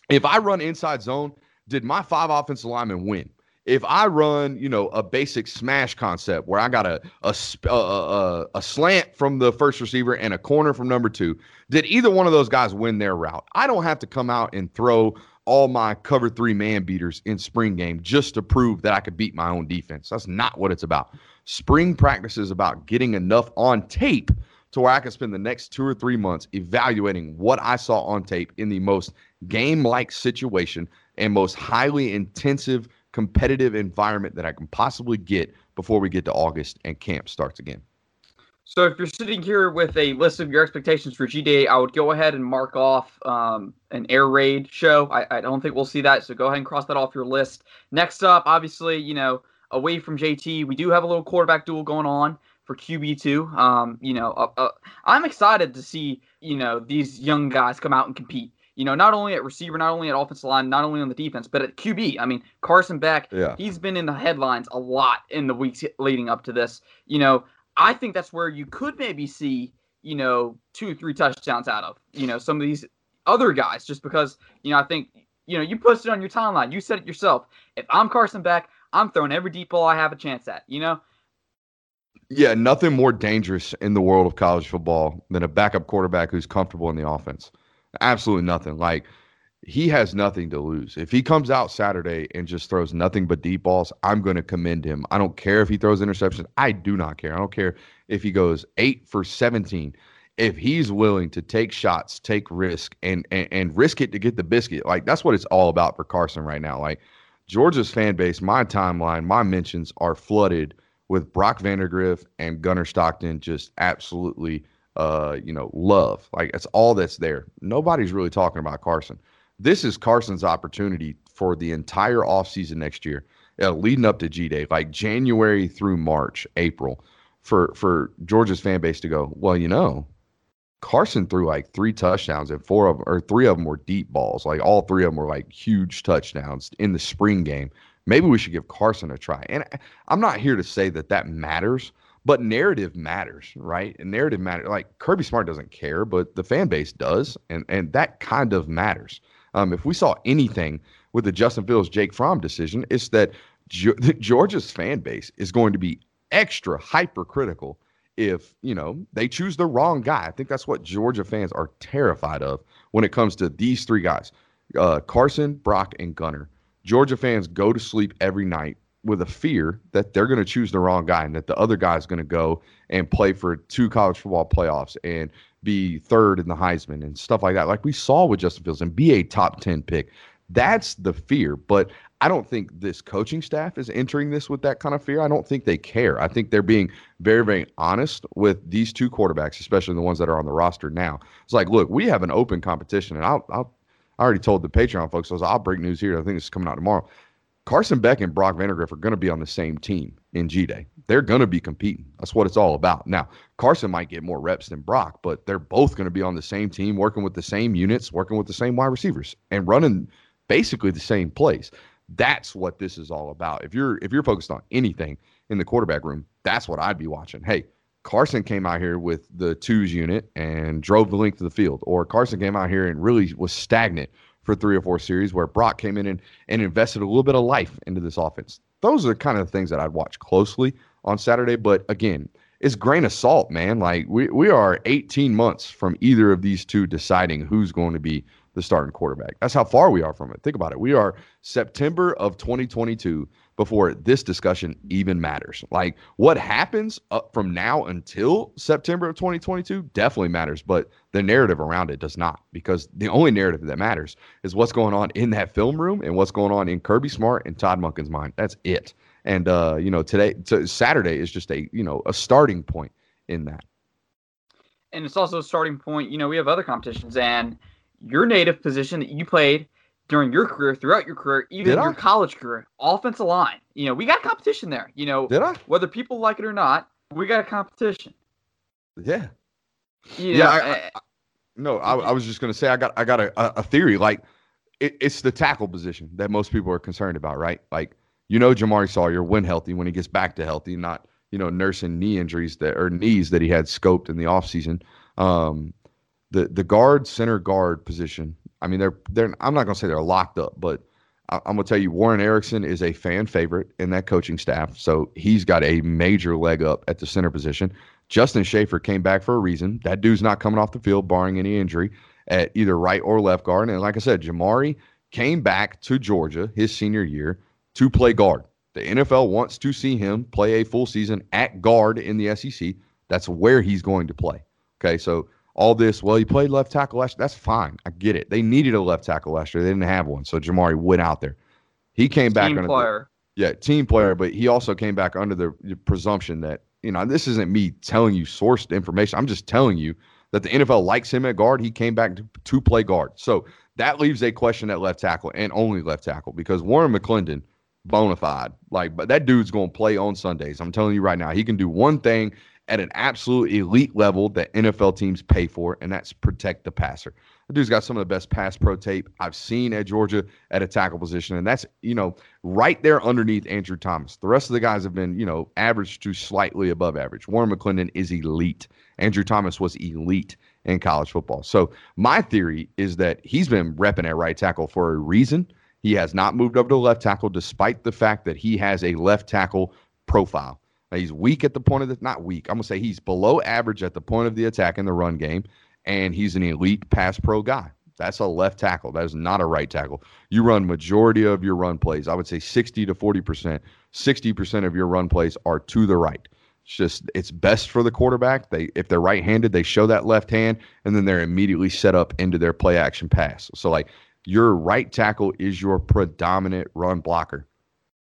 if I run inside zone, did my five offensive linemen win? If I run, you know, a basic smash concept where I got a a, a a, a slant from the first receiver and a corner from number two, did either one of those guys win their route? I don't have to come out and throw all my cover three man beaters in spring game just to prove that I could beat my own defense. That's not what it's about. Spring practice is about getting enough on tape to where I can spend the next two or three months evaluating what I saw on tape in the most game like situation and most highly intensive competitive environment that I can possibly get before we get to August and camp starts again. So if you're sitting here with a list of your expectations for G Day, I would go ahead and mark off um, an air raid show. I, I, don't think we'll see that, so go ahead and cross that off your list. Next up, obviously, you know, away from JT, we do have a little quarterback duel going on for QB two. Um, you know, uh, uh, I'm excited to see you know these young guys come out and compete. You know, not only at receiver, not only at offensive line, not only on the defense, but at QB. I mean, Carson Beck, yeah. he's been in the headlines a lot in the weeks leading up to this. You know, I think that's where you could maybe see, you know, two or three touchdowns out of, you know, some of these other guys, just because, you know, I think, you know, you posted on your timeline. You said it yourself. If I'm Carson Beck, I'm throwing every deep ball I have a chance at, you know? Yeah, nothing more dangerous in the world of college football than a backup quarterback who's comfortable in the offense. Absolutely nothing. Like, he has nothing to lose. If he comes out Saturday and just throws nothing but deep balls, I'm going to commend him. I don't care if he throws interceptions. I do not care. I don't care if he goes eight for 17. If he's willing to take shots, take risk, and, and and risk it to get the biscuit, like that's what it's all about for Carson right now. Like Georgia's fan base, my timeline, my mentions are flooded with Brock Vandagriff and Gunnar Stockton just absolutely, uh, you know, love. Like that's all that's there. Nobody's really talking about Carson this is Carson's opportunity for the entire offseason next year, uh, leading up to G Day, like January through March, April, for for Georgia's fan base to go, well, you know, Carson threw like three touchdowns and four of them, or three of them were deep balls. Like all three of them were like huge touchdowns in the spring game. Maybe we should give Carson a try. And I'm not here to say that that matters, but narrative matters, right? And narrative matters. Like Kirby Smart doesn't care, but the fan base does, and and that kind of matters. Um, if we saw anything with the Justin Fields Jake Fromm decision, it's that Georgia's fan base is going to be extra hypercritical if you know they choose the wrong guy. I think that's what Georgia fans are terrified of when it comes to these three guys: uh, Carson, Brock, and Gunnar. Georgia fans go to sleep every night with a fear that they're going to choose the wrong guy and that the other guy is going to go and play for two college football playoffs and be third in the Heisman and stuff like that, like we saw with Justin Fields and be a top 10 pick. That's the fear. But I don't think this coaching staff is entering this with that kind of fear. I don't think they care. I think they're being very, very honest with these two quarterbacks, especially the ones that are on the roster now. It's like, look, we have an open competition, and I'll, I'll I already told the Patreon folks, I was, I'll break news here. I think it's coming out tomorrow. Carson Beck and Brock Vandagriff are going to be on the same team in G Day. They're going to be competing. That's what it's all about. Now, Carson might get more reps than Brock, but they're both going to be on the same team, working with the same units, working with the same wide receivers, and running basically the same plays. That's what this is all about. If you're if you're focused on anything in the quarterback room, that's what I'd be watching. Hey, Carson came out here with the twos unit and drove the length of the field, or Carson came out here and really was stagnant for three or four series where Brock came in and, and invested a little bit of life into this offense. Those are the kind of things that I'd watch closely on Saturday. But again, it's grain of salt, man. Like we, we are 18 months from either of these two deciding who's going to be the starting quarterback. That's how far we are from it. Think about it. We are September of 2022 before this discussion even matters. Like what happens up from now until September of 2022 definitely matters, but the narrative around it does not because the only narrative that matters is what's going on in that film room and what's going on in Kirby Smart and Todd Monken's mind. That's it. And uh, you know, today to Saturday is just a, you know, a starting point in that. And it's also a starting point, you know, we have other competitions and your native position that you played during your career, throughout your career, even your college career, offensive line. You know, we got competition there. You know, Did I? Whether people like it or not, we got a competition. Yeah. You yeah. Know, I, I, eh, no, I, I, was just gonna say I got I got a, a theory. Like it, it's the tackle position that most people are concerned about, right? Like you know, Jamaree Salyer when healthy, when he gets back to healthy, not you know nursing knee injuries that or knees that he had scoped in the offseason. Um, the the guard center guard position I mean, they're they're. I'm not gonna say they're locked up, but I, am gonna tell you, Warren Ericson is a fan favorite in that coaching staff, so he's got a major leg up at the center position. Justin Shaffer came back for a reason. That dude's not coming off the field, barring any injury, at either right or left guard. And like I said, Jamaree came back to Georgia his senior year to play guard. The NFL wants to see him play a full season at guard in the SEC. That's where he's going to play. Okay, so all this. Well, he played left tackle last. year. That's fine. I get it. They needed a left tackle last year. They didn't have one, so Jamaree went out there. He came team back under player. The, yeah, team player, but he also came back under the, the presumption that you know this isn't me telling you sourced information. I'm just telling you that the NFL likes him at guard. He came back to, to play guard. So that leaves a question at left tackle and only left tackle because Warren McClendon, bona fide, like, but that dude's going to play on Sundays. I'm telling you right now, he can do one thing at an absolute elite level that NFL teams pay for, and that's protect the passer. The dude's got some of the best pass pro tape I've seen at Georgia at a tackle position, and that's you know right there underneath Andrew Thomas. The rest of the guys have been you know average to slightly above average. Warren McClendon is elite. Andrew Thomas was elite in college football. So my theory is that he's been repping at right tackle for a reason. He has not moved over to left tackle, despite the fact that he has a left tackle profile. He's weak at the point of the not weak. I'm gonna say he's below average at the point of the attack in the run game, and he's an elite pass pro guy. That's a left tackle. That is not a right tackle. You run majority of your run plays. I would say 60 to 40 percent. 60 percent of your run plays are to the right. It's just it's best for the quarterback. They if they're right-handed, they show that left hand, and then they're immediately set up into their play action pass. So like your right tackle is your predominant run blocker.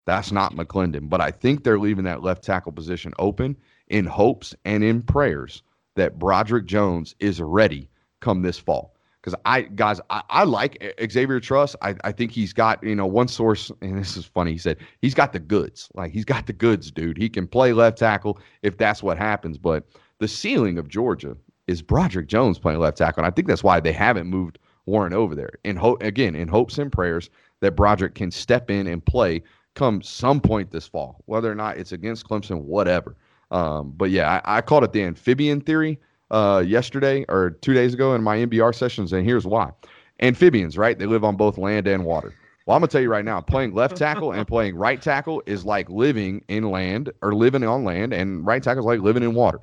That's not McClendon. But I think they're leaving that left tackle position open in hopes and in prayers that Broderick Jones is ready come this fall. Because I, guys, I, I, like Xavier Truss. I, I think he's got, you know, one source, and this is funny. He said he's got the goods. Like he's got the goods, dude. He can play left tackle if that's what happens. But the ceiling of Georgia is Broderick Jones playing left tackle. And I think that's why they haven't moved Warren over there. In again, in hopes and prayers that Broderick can step in and play come some point this fall, whether or not it's against Clemson, whatever. Um, but yeah, I, I, called it the amphibian theory uh, yesterday or two days ago in my NBR sessions, and here's why. Amphibians, right? They live on both land and water. Well, I'm gonna tell you right now, playing left tackle and playing right tackle is like living in land or living on land, and right tackle is like living in water.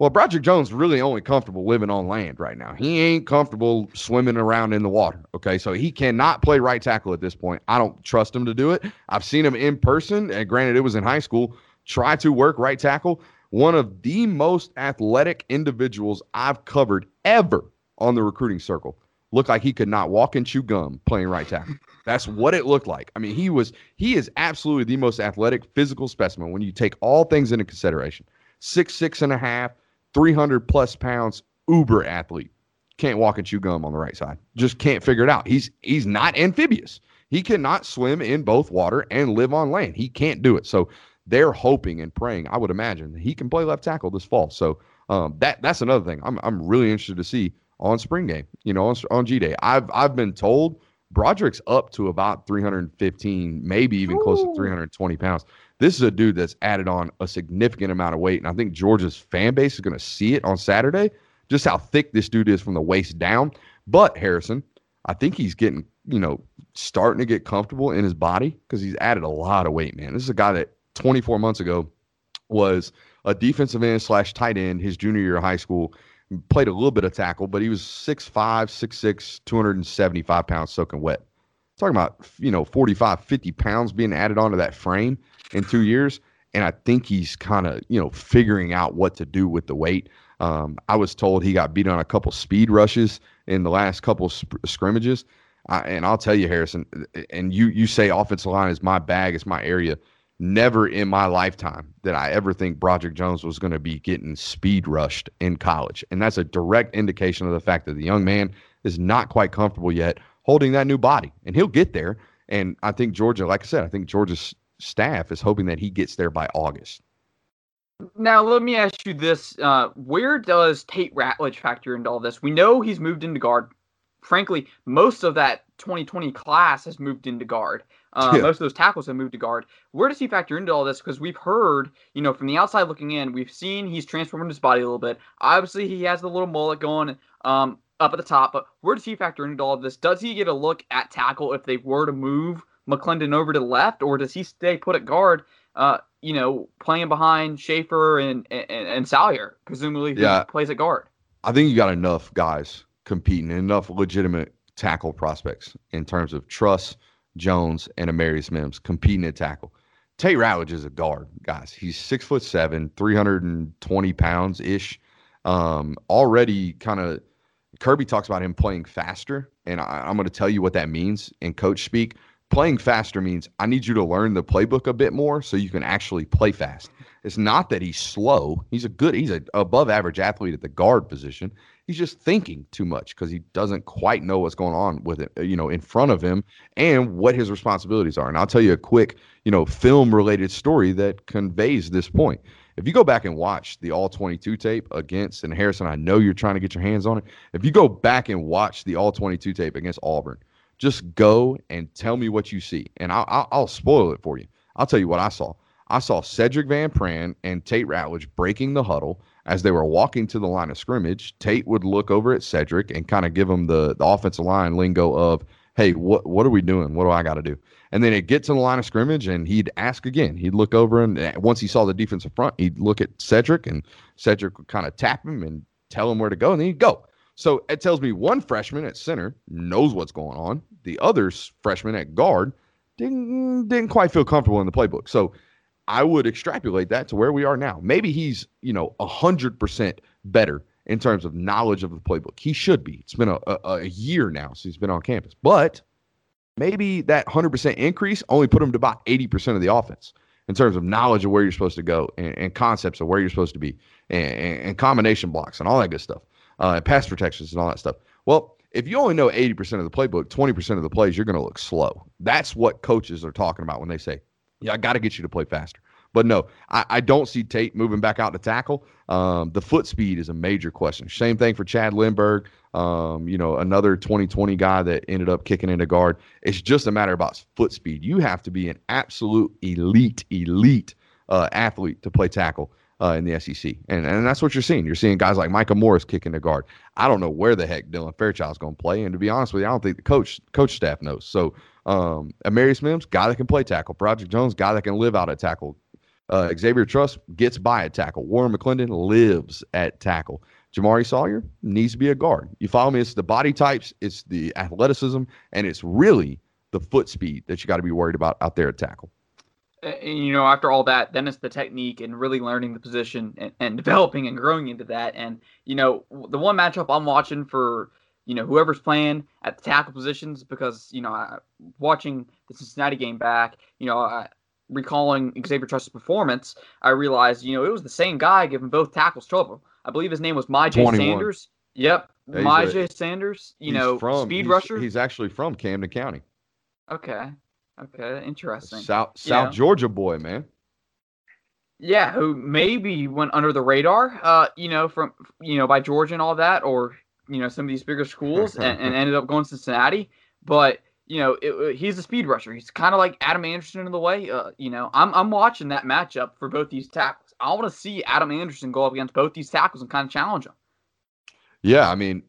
Well, Broderick Jones really only comfortable living on land right now. He ain't comfortable swimming around in the water. Okay, so he cannot play right tackle at this point. I don't trust him to do it. I've seen him in person, and granted, it was in high school. Try to work right tackle. One of the most athletic individuals I've covered ever on the recruiting circle. Looked like he could not walk and chew gum playing right tackle. That's what it looked like. I mean, he was he is absolutely the most athletic physical specimen when you take all things into consideration. Six, six and a half, 300 plus pounds, uber athlete. Can't walk and chew gum on the right side. Just can't figure it out. He's he's not amphibious. He cannot swim in both water and live on land. He can't do it. So they're hoping and praying. I would imagine he can play left tackle this fall. So um, that that's another thing. I'm I'm really interested to see on spring game. You know, on, on G Day. I've I've been told Broderick's up to about 315, maybe even Ooh. close to 320 pounds. This is a dude that's added on a significant amount of weight, and I think Georgia's fan base is going to see it on Saturday, just how thick this dude is from the waist down. But Harrison, I think he's getting, you know, starting to get comfortable in his body because he's added a lot of weight, man. This is a guy that 24 months ago was a defensive end slash tight end his junior year of high school. Played a little bit of tackle, but he was 6'5, 6'6, 275 pounds soaking wet. Talking about, you know, 45, 50 pounds being added onto that frame in two years. And I think he's kind of, you know, figuring out what to do with the weight. Um, I was told he got beat on a couple speed rushes in the last couple sp- scrimmages. I, and I'll tell you, Harrison, and you you say offensive line is my bag, it's my area. Never in my lifetime did I ever think Broderick Jones was going to be getting speed rushed in college. And that's a direct indication of the fact that the young man is not quite comfortable yet holding that new body. And he'll get there. And I think Georgia, like I said, I think Georgia's staff is hoping that he gets there by August. Now, let me ask you this. Uh, where does Tate Ratledge factor into all this? We know he's moved into guard. Frankly, most of that 2020 class has moved into guard. Uh, yeah. Most of those tackles have moved to guard. Where does he factor into all this? Because we've heard, you know, from the outside looking in, we've seen he's transformed his body a little bit. Obviously, he has the little mullet going um, up at the top, but where does he factor into all of this? Does he get a look at tackle if they were to move McClendon over to the left, or does he stay put at guard? Uh, you know, playing behind Shaffer and and, and Salyer, presumably yeah. plays at guard. I think you got enough guys competing, enough legitimate tackle prospects in terms of Truss, Jones, and Amarius Mims competing at tackle. Tate Ratledge is a guard, guys. He's six foot seven, 320 pounds ish. Um, already kind of Kirby talks about him playing faster, and I, I'm going to tell you what that means in coach speak playing faster means I need you to learn the playbook a bit more so you can actually play fast. It's not that he's slow. He's a good, he's a above average athlete at the guard position. He's just thinking too much because he doesn't quite know what's going on with it, you know, in front of him and what his responsibilities are. And I'll tell you a quick, you know, film related story that conveys this point. If you go back and watch the all 22 tape against, and Harrison, I know you're trying to get your hands on it. If you go back and watch the all 22 tape against Auburn, just go and tell me what you see, and I'll, I'll, I'll spoil it for you. I'll tell you what I saw. I saw Cedric Van Pran and Tate Ratledge breaking the huddle as they were walking to the line of scrimmage. Tate would look over at Cedric and kind of give him the, the offensive line lingo of, "Hey, what what are we doing? What do I got to do?" And then it gets in the line of scrimmage, and he'd ask again. He'd look over, and eh, once he saw the defensive front, he'd look at Cedric, and Cedric would kind of tap him and tell him where to go, and then he'd go. So it tells me one freshman at center knows what's going on. The other freshman at guard didn't didn't quite feel comfortable in the playbook. So I would extrapolate that to where we are now. Maybe he's you know a hundred percent better in terms of knowledge of the playbook. He should be. It's been a, a, a year now since he's been on campus, but maybe that hundred percent increase only put him to about eighty percent of the offense in terms of knowledge of where you're supposed to go and, and concepts of where you're supposed to be and, and, combination blocks and all that good stuff uh, and pass protections and all that stuff. Well, if you only know 80% of the playbook, 20% of the plays, you're going to look slow. That's what coaches are talking about when they say, yeah, I got to get you to play faster. But no, I, I, don't see Tate moving back out to tackle. Um, the foot speed is a major question. Same thing for Chad Lindberg. Um, you know, another 2020 guy that ended up kicking into guard. It's just a matter about foot speed. You have to be an absolute elite, elite uh, athlete to play tackle uh, in the SEC. And, and that's what you're seeing. You're seeing guys like Micah Morris kicking the guard. I don't know where the heck Dylan Fairchild's going to play. And to be honest with you, I don't think the coach coach staff knows. So um, Amarius Mims, guy that can play tackle. Broderick Jones, guy that can live out at tackle. Uh, Xavier Truss gets by at tackle. Warren McClendon lives at tackle. Jamaree Salyer needs to be a guard. You follow me? It's the body types, it's the athleticism, and it's really the foot speed that you got to be worried about out there at tackle and, you know, after all that, then it's the technique and really learning the position and, and developing and growing into that. And you know, the one matchup I'm watching for you know whoever's playing at the tackle positions because you know I, watching the Cincinnati game back, you know, I, recalling Xavier Truss's performance, I realized you know it was the same guy giving both tackles trouble. I believe his name was Myjai Sanders. Yep, yeah, Myjai Sanders. You know, from, speed he's, rusher. He's actually from Camden County. Okay. Okay, interesting. South South yeah. Georgia boy, man. Yeah, who maybe went under the radar, uh, you know, from you know by Georgia and all that, or you know some of these bigger schools, and, and, ended up going to Cincinnati. But you know, it, he's a speed rusher. He's kind of like Adam Anderson in the way. Uh, you know, I'm I'm watching that matchup for both these tackles. I want to see Adam Anderson go up against both these tackles and kind of challenge them. Yeah, I mean,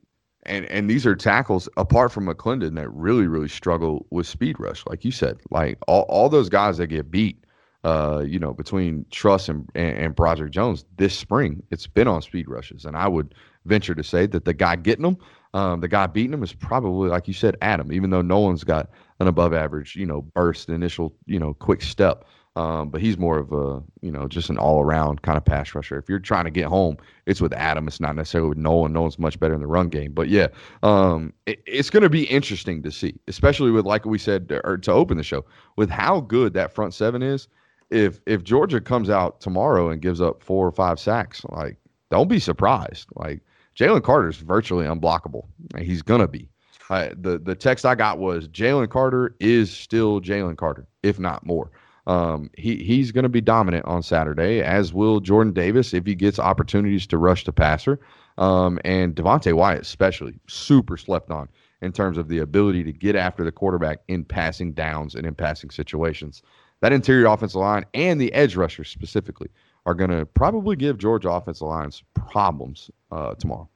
And and these are tackles apart from McClendon that really really struggle with speed rush, like you said. Like all, all those guys that get beat, uh, you know, between Truss and, and and Broderick Jones this spring, it's been on speed rushes, and I would venture to say that the guy getting them, um, the guy beating them is probably like you said, Adam. Even though Nolan's got an above average, you know, burst initial, you know, quick step. Um, but he's more of a, you know, just an all around kind of pass rusher. If you're trying to get home, it's with Adam. It's not necessarily with Nolan. Nolan's much better in the run game. But yeah, um, it, it's going to be interesting to see, especially with, like we said, or to open the show, with how good that front seven is. If if Georgia comes out tomorrow and gives up four or five sacks, like don't be surprised. Like Jalen Carter's virtually unblockable. He's gonna be. Uh, the the text I got was Jalen Carter is still Jalen Carter, if not more. Um, he he's going to be dominant on Saturday, as will Jordan Davis if he gets opportunities to rush the passer. Um, and Devonte Wyatt, especially, super slept on in terms of the ability to get after the quarterback in passing downs and in passing situations. That interior offensive line and the edge rushers specifically are going to probably give Georgia offensive lines problems uh, tomorrow.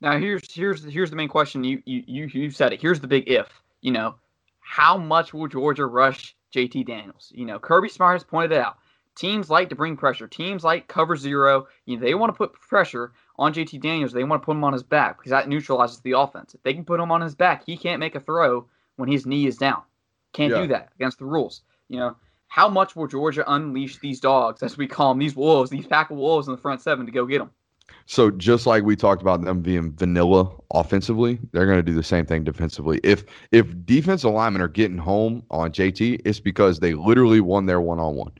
Now here's here's here's the main question. You you you you said it. Here's the big if. You know, how much will Georgia rush JT Daniels. You know, Kirby Smart has pointed it out. Teams like to bring pressure. Teams like cover zero. You know, they want to put pressure on JT Daniels. They want to put him on his back because that neutralizes the offense. If they can put him on his back, he can't make a throw when his knee is down. Can't yeah. do that against the rules. You know, how much will Georgia unleash these dogs, as we call them, these wolves, these pack of wolves in the front seven to go get them? So just like we talked about them being vanilla offensively, they're going to do the same thing defensively. If if defensive linemen are getting home on JT, it's because they literally won their one on one.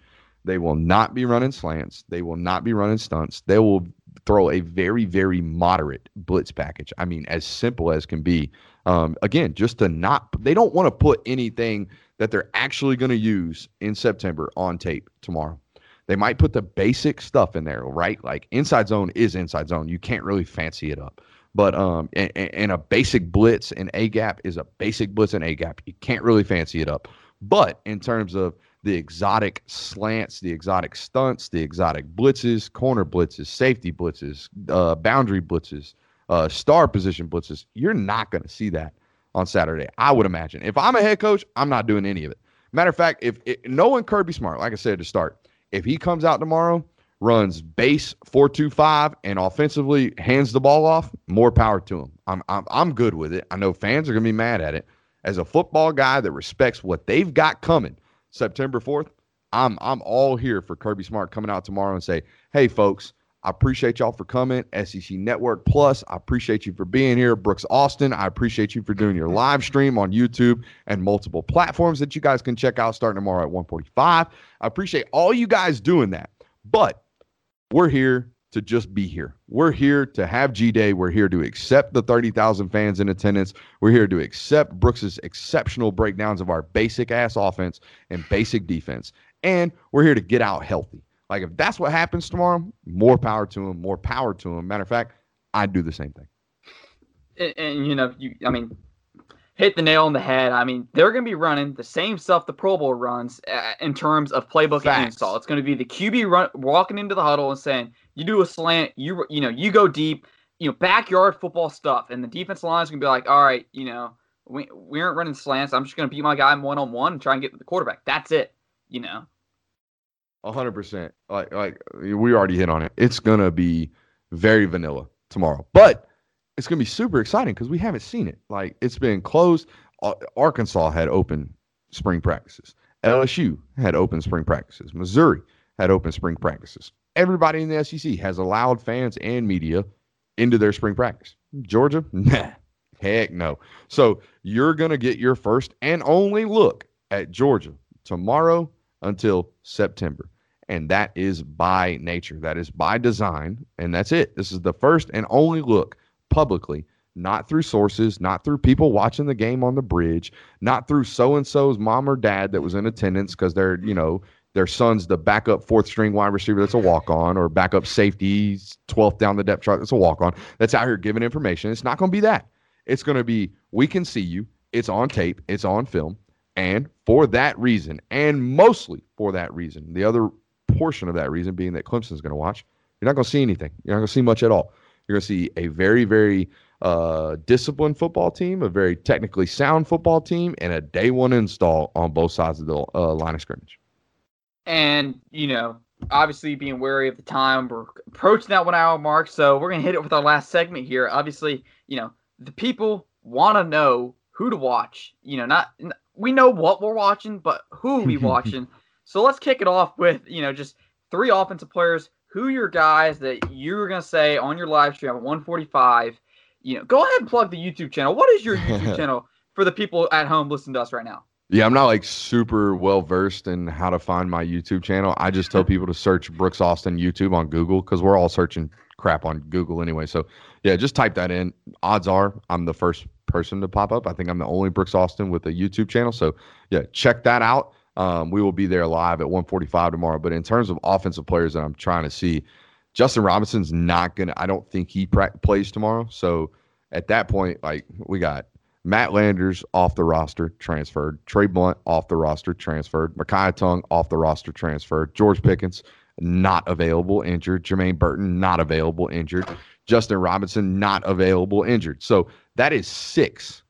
They will not be running slants. They will not be running stunts. They will throw a very very moderate blitz package. I mean, as simple as can be. Um, again, just to not they don't want to put anything that they're actually going to use in September on tape tomorrow. They might put the basic stuff in there, right? Like inside zone is inside zone. You can't really fancy it up. But um, and, and a basic blitz and a gap is a basic blitz and a gap. You can't really fancy it up. But in terms of the exotic slants, the exotic stunts, the exotic blitzes, corner blitzes, safety blitzes, uh, boundary blitzes, uh, star position blitzes, you're not going to see that on Saturday. I would imagine. If I'm a head coach, I'm not doing any of it. Matter of fact, if it, knowing Kirby Smart, like I said to start, if he comes out tomorrow, runs base four two five, and offensively hands the ball off, more power to him. I'm I'm I'm good with it. I know fans are gonna be mad at it. As a football guy that respects what they've got coming, September fourth, I'm I'm all here for Kirby Smart coming out tomorrow and say, hey folks, I appreciate y'all for coming. SEC Network Plus, I appreciate you for being here. Brooks Austin, I appreciate you for doing your live stream on YouTube and multiple platforms that you guys can check out starting tomorrow at 145. I appreciate all you guys doing that. But we're here to just be here. We're here to have G Day. We're here to accept the 30,000 fans in attendance. We're here to accept Brooks's exceptional breakdowns of our basic ass offense and basic defense. And we're here to get out healthy. Like if that's what happens tomorrow, more power to him, more power to him. Matter of fact, I'd do the same thing. And, and you know, you I mean, hit the nail on the head. I mean, they're going to be running the same stuff the Pro Bowl runs uh, in terms of playbook Facts. and install. It's going to be the QB run, walking into the huddle and saying, "You do a slant, you you know, you go deep, you know, backyard football stuff." And the defense line is going to be like, "All right, you know, we we aren't running slants. I'm just going to beat my guy one on one and try and get the quarterback. That's it." You know hundred percent. Like like we already hit on it. It's gonna be very vanilla tomorrow, but it's gonna be super exciting because we haven't seen it. Like it's been closed. Arkansas had open spring practices. LSU had open spring practices. Missouri had open spring practices. Everybody in the SEC has allowed fans and media into their spring practice. Georgia, nah, heck no. So you're gonna get your first and only look at Georgia tomorrow until September. And that is by nature. That is by design. And that's it. This is the first and only look publicly, not through sources, not through people watching the game on the bridge, not through so and so's mom or dad that was in attendance because they're, you know, their son's the backup fourth string wide receiver that's a walk on, or backup safety, 12th down the depth chart that's a walk on. That's out here giving information. It's not going to be that. It's going to be, we can see you. It's on tape. It's on film. And for that reason, and mostly for that reason, the other portion of that reason being that Clemson's going to watch, you're not going to see anything. You're not going to see much at all. You're going to see a very, very uh, disciplined football team, a very technically sound football team, and a day one install on both sides of the uh, line of scrimmage. And, you know, obviously being wary of the time, we're approaching that one hour mark. So we're going to hit it with our last segment here. Obviously, you know, the people want to know who to watch. You know, not we know what we're watching, but who we watching. So let's kick it off with, you know, just three offensive players. Who your guys that you're going to say on your live stream at 145 you know, go ahead and plug the YouTube channel. What is your YouTube channel for the people at home listening to us right now? Yeah, I'm not like super well versed in how to find my YouTube channel. I just tell people to search Brooks Austin YouTube on Google because we're all searching crap on Google anyway. So yeah, just type that in. Odds are I'm the first person to pop up. I think I'm the only Brooks Austin with a YouTube channel. So yeah, check that out. Um, we will be there live at 145 tomorrow. But in terms of offensive players that I'm trying to see, Justin Robinson's not gonna. I don't think he pra- plays tomorrow. So at that point, like we got Matt Landers off the roster, transferred. Trey Blount off the roster, transferred. Mekhi Tongue off the roster, transferred. George Pickens not available, injured. Jermaine Burton not available, injured. Justin Robinson not available, injured. So that is six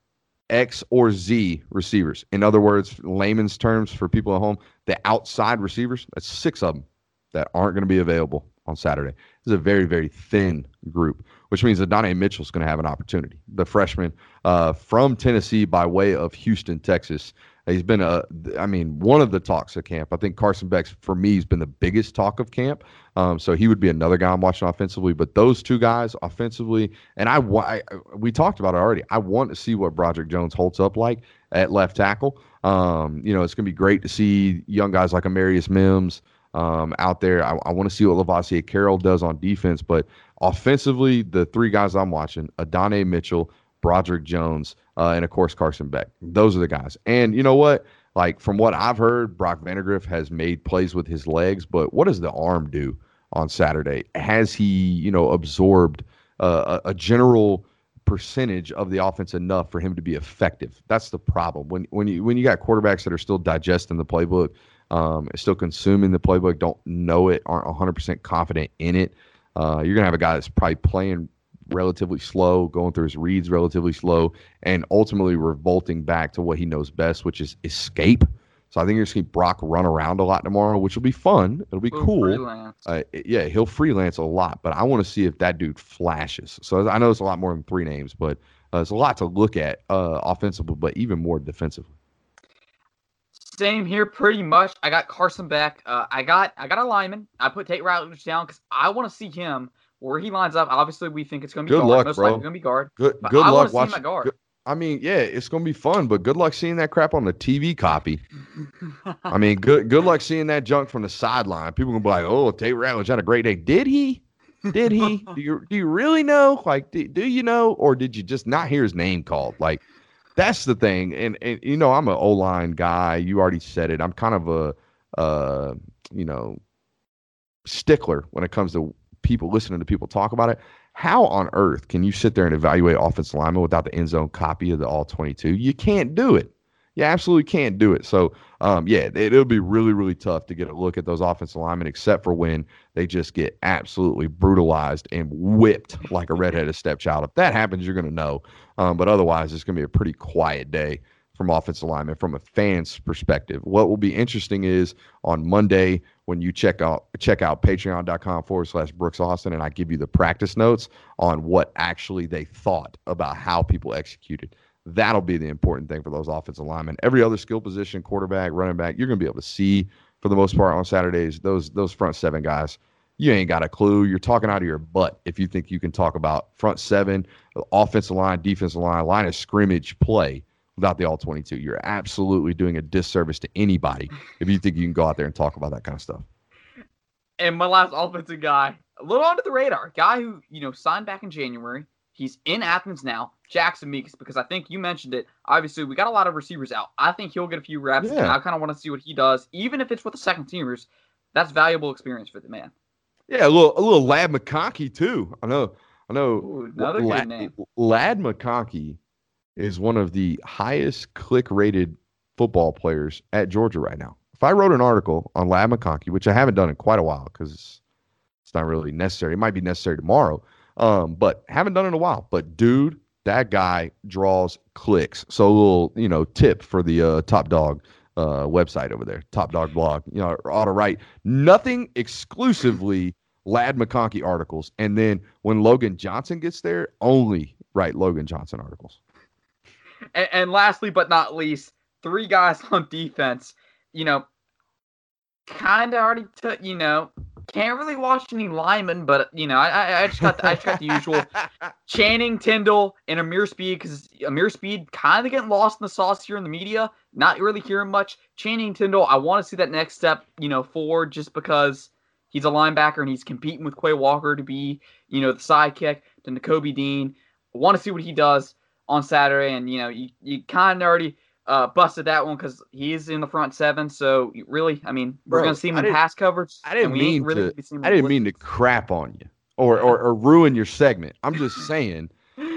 X or Z receivers. In other words, layman's terms for people at home, the outside receivers, that's six of them that aren't going to be available on Saturday. This is a very, very thin group, which means that Donnie is going to have an opportunity. The freshman uh, from Tennessee by way of Houston, Texas. He's been a, I mean, one of the talks of camp. I think Carson Beck's for me, has been the biggest talk of camp. Um, so he would be another guy I'm watching offensively. But those two guys offensively, and I, I we talked about it already. I want to see what Broderick Jones holds up like at left tackle. Um, you know, it's going to be great to see young guys like Amarius Mims um, out there. I, I want to see what Lovasea Carroll does on defense, but offensively, the three guys I'm watching: Adonai Mitchell, Broderick Jones, uh, and of course Carson Beck. Those are the guys. And you know what? Like from what I've heard, Brock Vandagriff has made plays with his legs, but what does the arm do on Saturday? Has he, you know, absorbed uh, a, a general percentage of the offense enough for him to be effective? That's the problem. When when you when you got quarterbacks that are still digesting the playbook, um, still consuming the playbook, don't know it, aren't 100% confident in it. Uh, you're to have a guy that's probably playing relatively slow, going through his reads relatively slow, and ultimately revolting back to what he knows best, which is escape. So I think you're going to see Brock run around a lot tomorrow, which will be fun. It'll be he'll cool. Uh, yeah, he'll freelance a lot, but I want to see if that dude flashes. So I know it's a lot more than three names, but uh, it's a lot to look at uh, offensively, but even more defensively. Same here, pretty much. I got Carson Beck. Uh, I got I got a lineman. I put Tate Ratledge down because I want to see him where he lines up. Obviously, we think it's going to be good guard. luck, Most bro. likely going to be guard. Good, good luck watching. Good, I mean, yeah, it's going to be fun, but good luck seeing that crap on the TV copy. I mean, good good luck seeing that junk from the sideline. People going to be like, "Oh, Tate Ratledge had a great day." Did he? Did he? do you do you really know? Like, do, do you know, or did you just not hear his name called? Like, that's the thing. And, and you know, I'm an O line guy. You already said it. I'm kind of a, uh, you know, stickler when it comes to people listening to people talk about it. How on earth can you sit there and evaluate offensive lineman without the end zone copy of the all 22? You can't do it. You absolutely can't do it. So, um, yeah, it, will be really, really tough to get a look at those offensive linemen, except for when they just get absolutely brutalized and whipped like a redheaded stepchild. If that happens, you're going to know. Um, but otherwise, it's going to be a pretty quiet day from offensive linemen from a fan's perspective. What will be interesting is on Monday when you check out check out patreon.com forward slash Brooks Austin and I give you the practice notes on what actually they thought about how people executed. That'll be the important thing for those offensive linemen. Every other skill position, quarterback, running back, you're to be able to see for the most part on Saturdays. Those those front seven guys, you ain't got a clue. You're talking out of your butt if you think you can talk about front seven, offensive line, defensive line, line of scrimmage play without the all 22. You're absolutely doing a disservice to anybody if you think you can go out there and talk about that kind of stuff. And my last offensive guy, a little under the radar, guy who you know signed back in January. He's in Athens now. Jackson Meeks because I think you mentioned it. Obviously, we got a lot of receivers out. I think he'll get a few reps, yeah. and I kind of want to see what he does, even if it's with the second teamers. That's valuable experience for the man. Yeah, a little a little Ladd McConkey too. I know, I know. Ooh, another Ladd, good name. Ladd McConkey is one of the highest click rated football players at Georgia right now. If I wrote an article on Ladd McConkey, which I haven't done in quite a while because it's not really necessary, it might be necessary tomorrow. Um, but haven't done it in a while. But dude that guy draws clicks. So a little, you know, tip for the uh, Top Dog uh, website over there, Top Dog blog. You know, ought to write nothing exclusively Ladd McConkey articles, and then when Logan Johnson gets there, only write Logan Johnson articles. And, and lastly, but not least, three guys on defense. You know, kind of already took. You know, can't really watch any linemen, but you know, I I just got the, I just got the usual Channing Tindall and Ameer Speed because Ameer Speed kind of getting lost in the sauce here in the media. Not really hearing much. Channing Tindall, I want to see that next step, you know, forward just because he's a linebacker and he's competing with Quay Walker to be, you know, the sidekick to Nakobe Dean. I want to see what he does on Saturday, and you know, you you kind of already uh, busted that one because he's in the front seven. So really, I mean, we're Bro, gonna see him I in pass coverage. I didn't mean really to. gonna see him I didn't mean to crap on you or, or or ruin your segment. I'm just saying,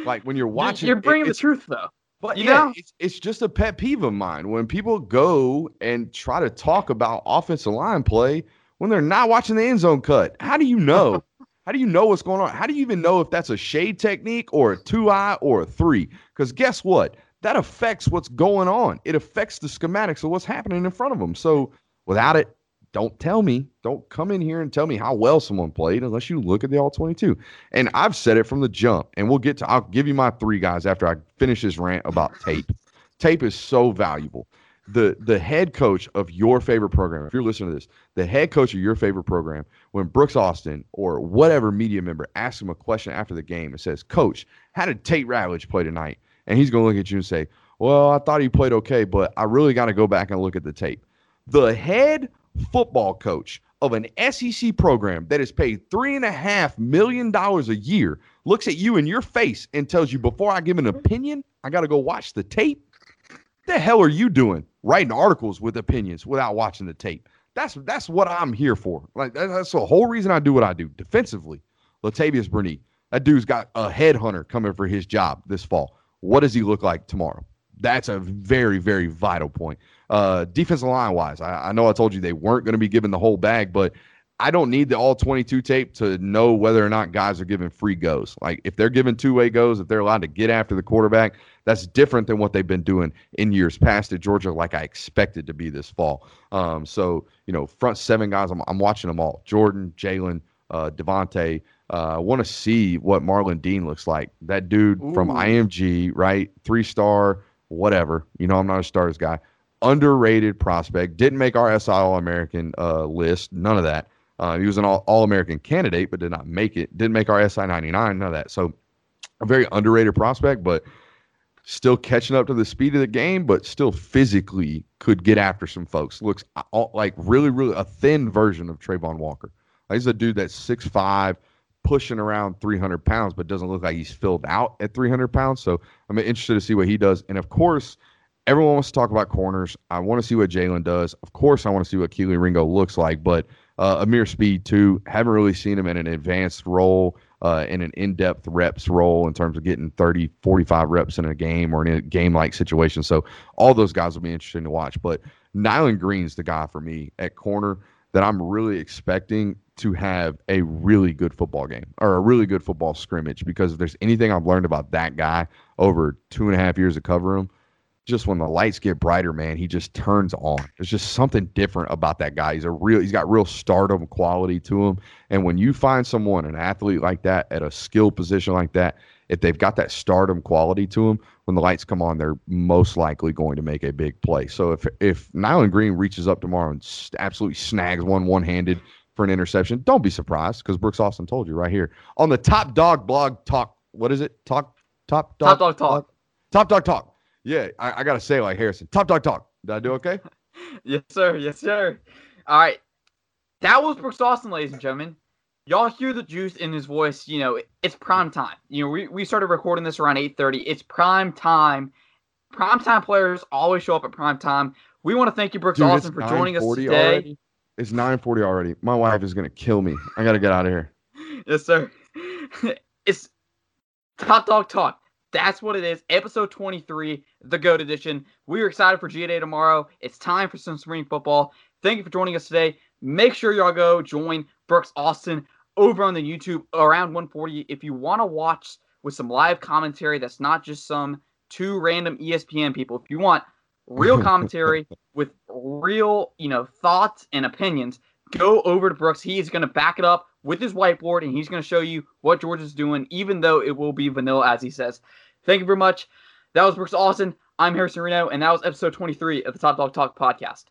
like when you're watching, You're it- bringing the truth though. But You yeah, know? it's, it's just a pet peeve of mine when people go and try to talk about offensive line play when they're not watching the end zone cut. How do you know? How do you know what's going on? How do you even know if that's a shade technique or a two eye or a three? Because guess what? That affects what's going on. It affects the schematics of what's happening in front of them. So without it, don't tell me. Don't come in here and tell me how well someone played unless you look at the all 22. And I've said it from the jump. And we'll get to, I'll give you my three guys after I finish this rant about tape. tape is so valuable. The the head coach of your favorite program, if you're listening to this, the head coach of your favorite program, when Brooks Austin or whatever media member asks him a question after the game and says, Coach, how did Tate Ratledge play tonight? And he's gonna look at you and say, Well, I thought he played okay, but I really gotta go back and look at the tape. The head football coach of an SEC program that is paid three and a half million dollars a year looks at you in your face and tells you before I give an opinion, I got to go watch the tape. The hell are you doing? Writing articles with opinions without watching the tape. That's that's what I'm here for. Like that- that's the whole reason I do what I do. Defensively, Latavious Brini, that dude's got a headhunter coming for his job this fall. What does he look like tomorrow? That's a very very vital point. Uh, defensive line wise, I, I know I told you they weren't going to be given the whole bag, but I don't need the all 22 tape to know whether or not guys are giving free goes. Like if they're giving two way goes, if they're allowed to get after the quarterback, that's different than what they've been doing in years past at Georgia, like I expected to be this fall. Um, so, you know, front seven guys, I'm, I'm watching them all Jordan, Jalen, uh, Devonte. Uh, I want to see what Marlon Dean looks like. That dude from IMG, right? Three star, whatever. You know, I'm not a stars guy. Underrated prospect. Didn't make our SI All American uh, list. None of that. Uh, he was an All American candidate, but did not make it. Didn't make our SI 99. None of that. So, a very underrated prospect, but still catching up to the speed of the game, but still physically could get after some folks. Looks uh, all- like really, really a thin version of Travon Walker. He's a dude that's 6'5, pushing around 300 pounds, but doesn't look like he's filled out at 300 pounds. So I'm interested to see what he does. And of course, everyone wants to talk about corners. I want to see what Jalen does. Of course, I want to see what Kelee Ringo looks like, but uh, Ameer Speed too. Haven't really seen him in an advanced role, uh, in an in-depth reps role in terms of getting 30, 45 reps in a game or in a game-like situation. So all those guys will be interesting to watch. But Nyland Green's the guy for me at corner that I'm really expecting to have a really good football game or a really good football scrimmage because if there's anything I've learned about that guy over two and a half years of covering him, just when the lights get brighter, man, he just turns on. There's just something different about that guy. He's a real he's got real stardom quality to him. And when you find someone, an athlete like that at a skill position like that, if they've got that stardom quality to them, when the lights come on, they're most likely going to make a big play. So if if Nyland Green reaches up tomorrow and absolutely snags one one handed for an interception, don't be surprised because Brooks Austin told you right here on the Top Dog blog talk. What is it? Talk Top Dog Top dog talk. Top Dawg Talk. Yeah, I, I gotta say like Harrison. Top Dawg Talk. Did I do okay? Yes, sir. Yes, sir. All right. That was Brooks Austin, ladies and gentlemen. Y'all hear the juice in his voice. You know, it's prime time. You know, we, we started recording this around 8.30. It's prime time. Prime time players always show up at prime time. We want to thank you, Brooks Dude, Austin, for joining us 9:40 today. already. It's 9:40 already. My wife is gonna kill me. I gotta get out of here. Yes, sir. it's Top Dawg Talk. That's what it is. Episode 23, the GOAT edition. We are excited for GA Day tomorrow. It's time for some spring football. Thank you for joining us today. Make sure y'all go join Brooks Austin over on the YouTube around 140. If you want to watch with some live commentary that's not just some two random ESPN people. If you want real commentary with real, you know, thoughts and opinions, go over to Brooks. He is going to back it up with his whiteboard and he's going to show you what Georgia's doing, even though it will be vanilla, as he says. Thank you very much. That was Brooks Austin. I'm Harrison Reno, and that was episode 23 of the Top Dawg Talk podcast.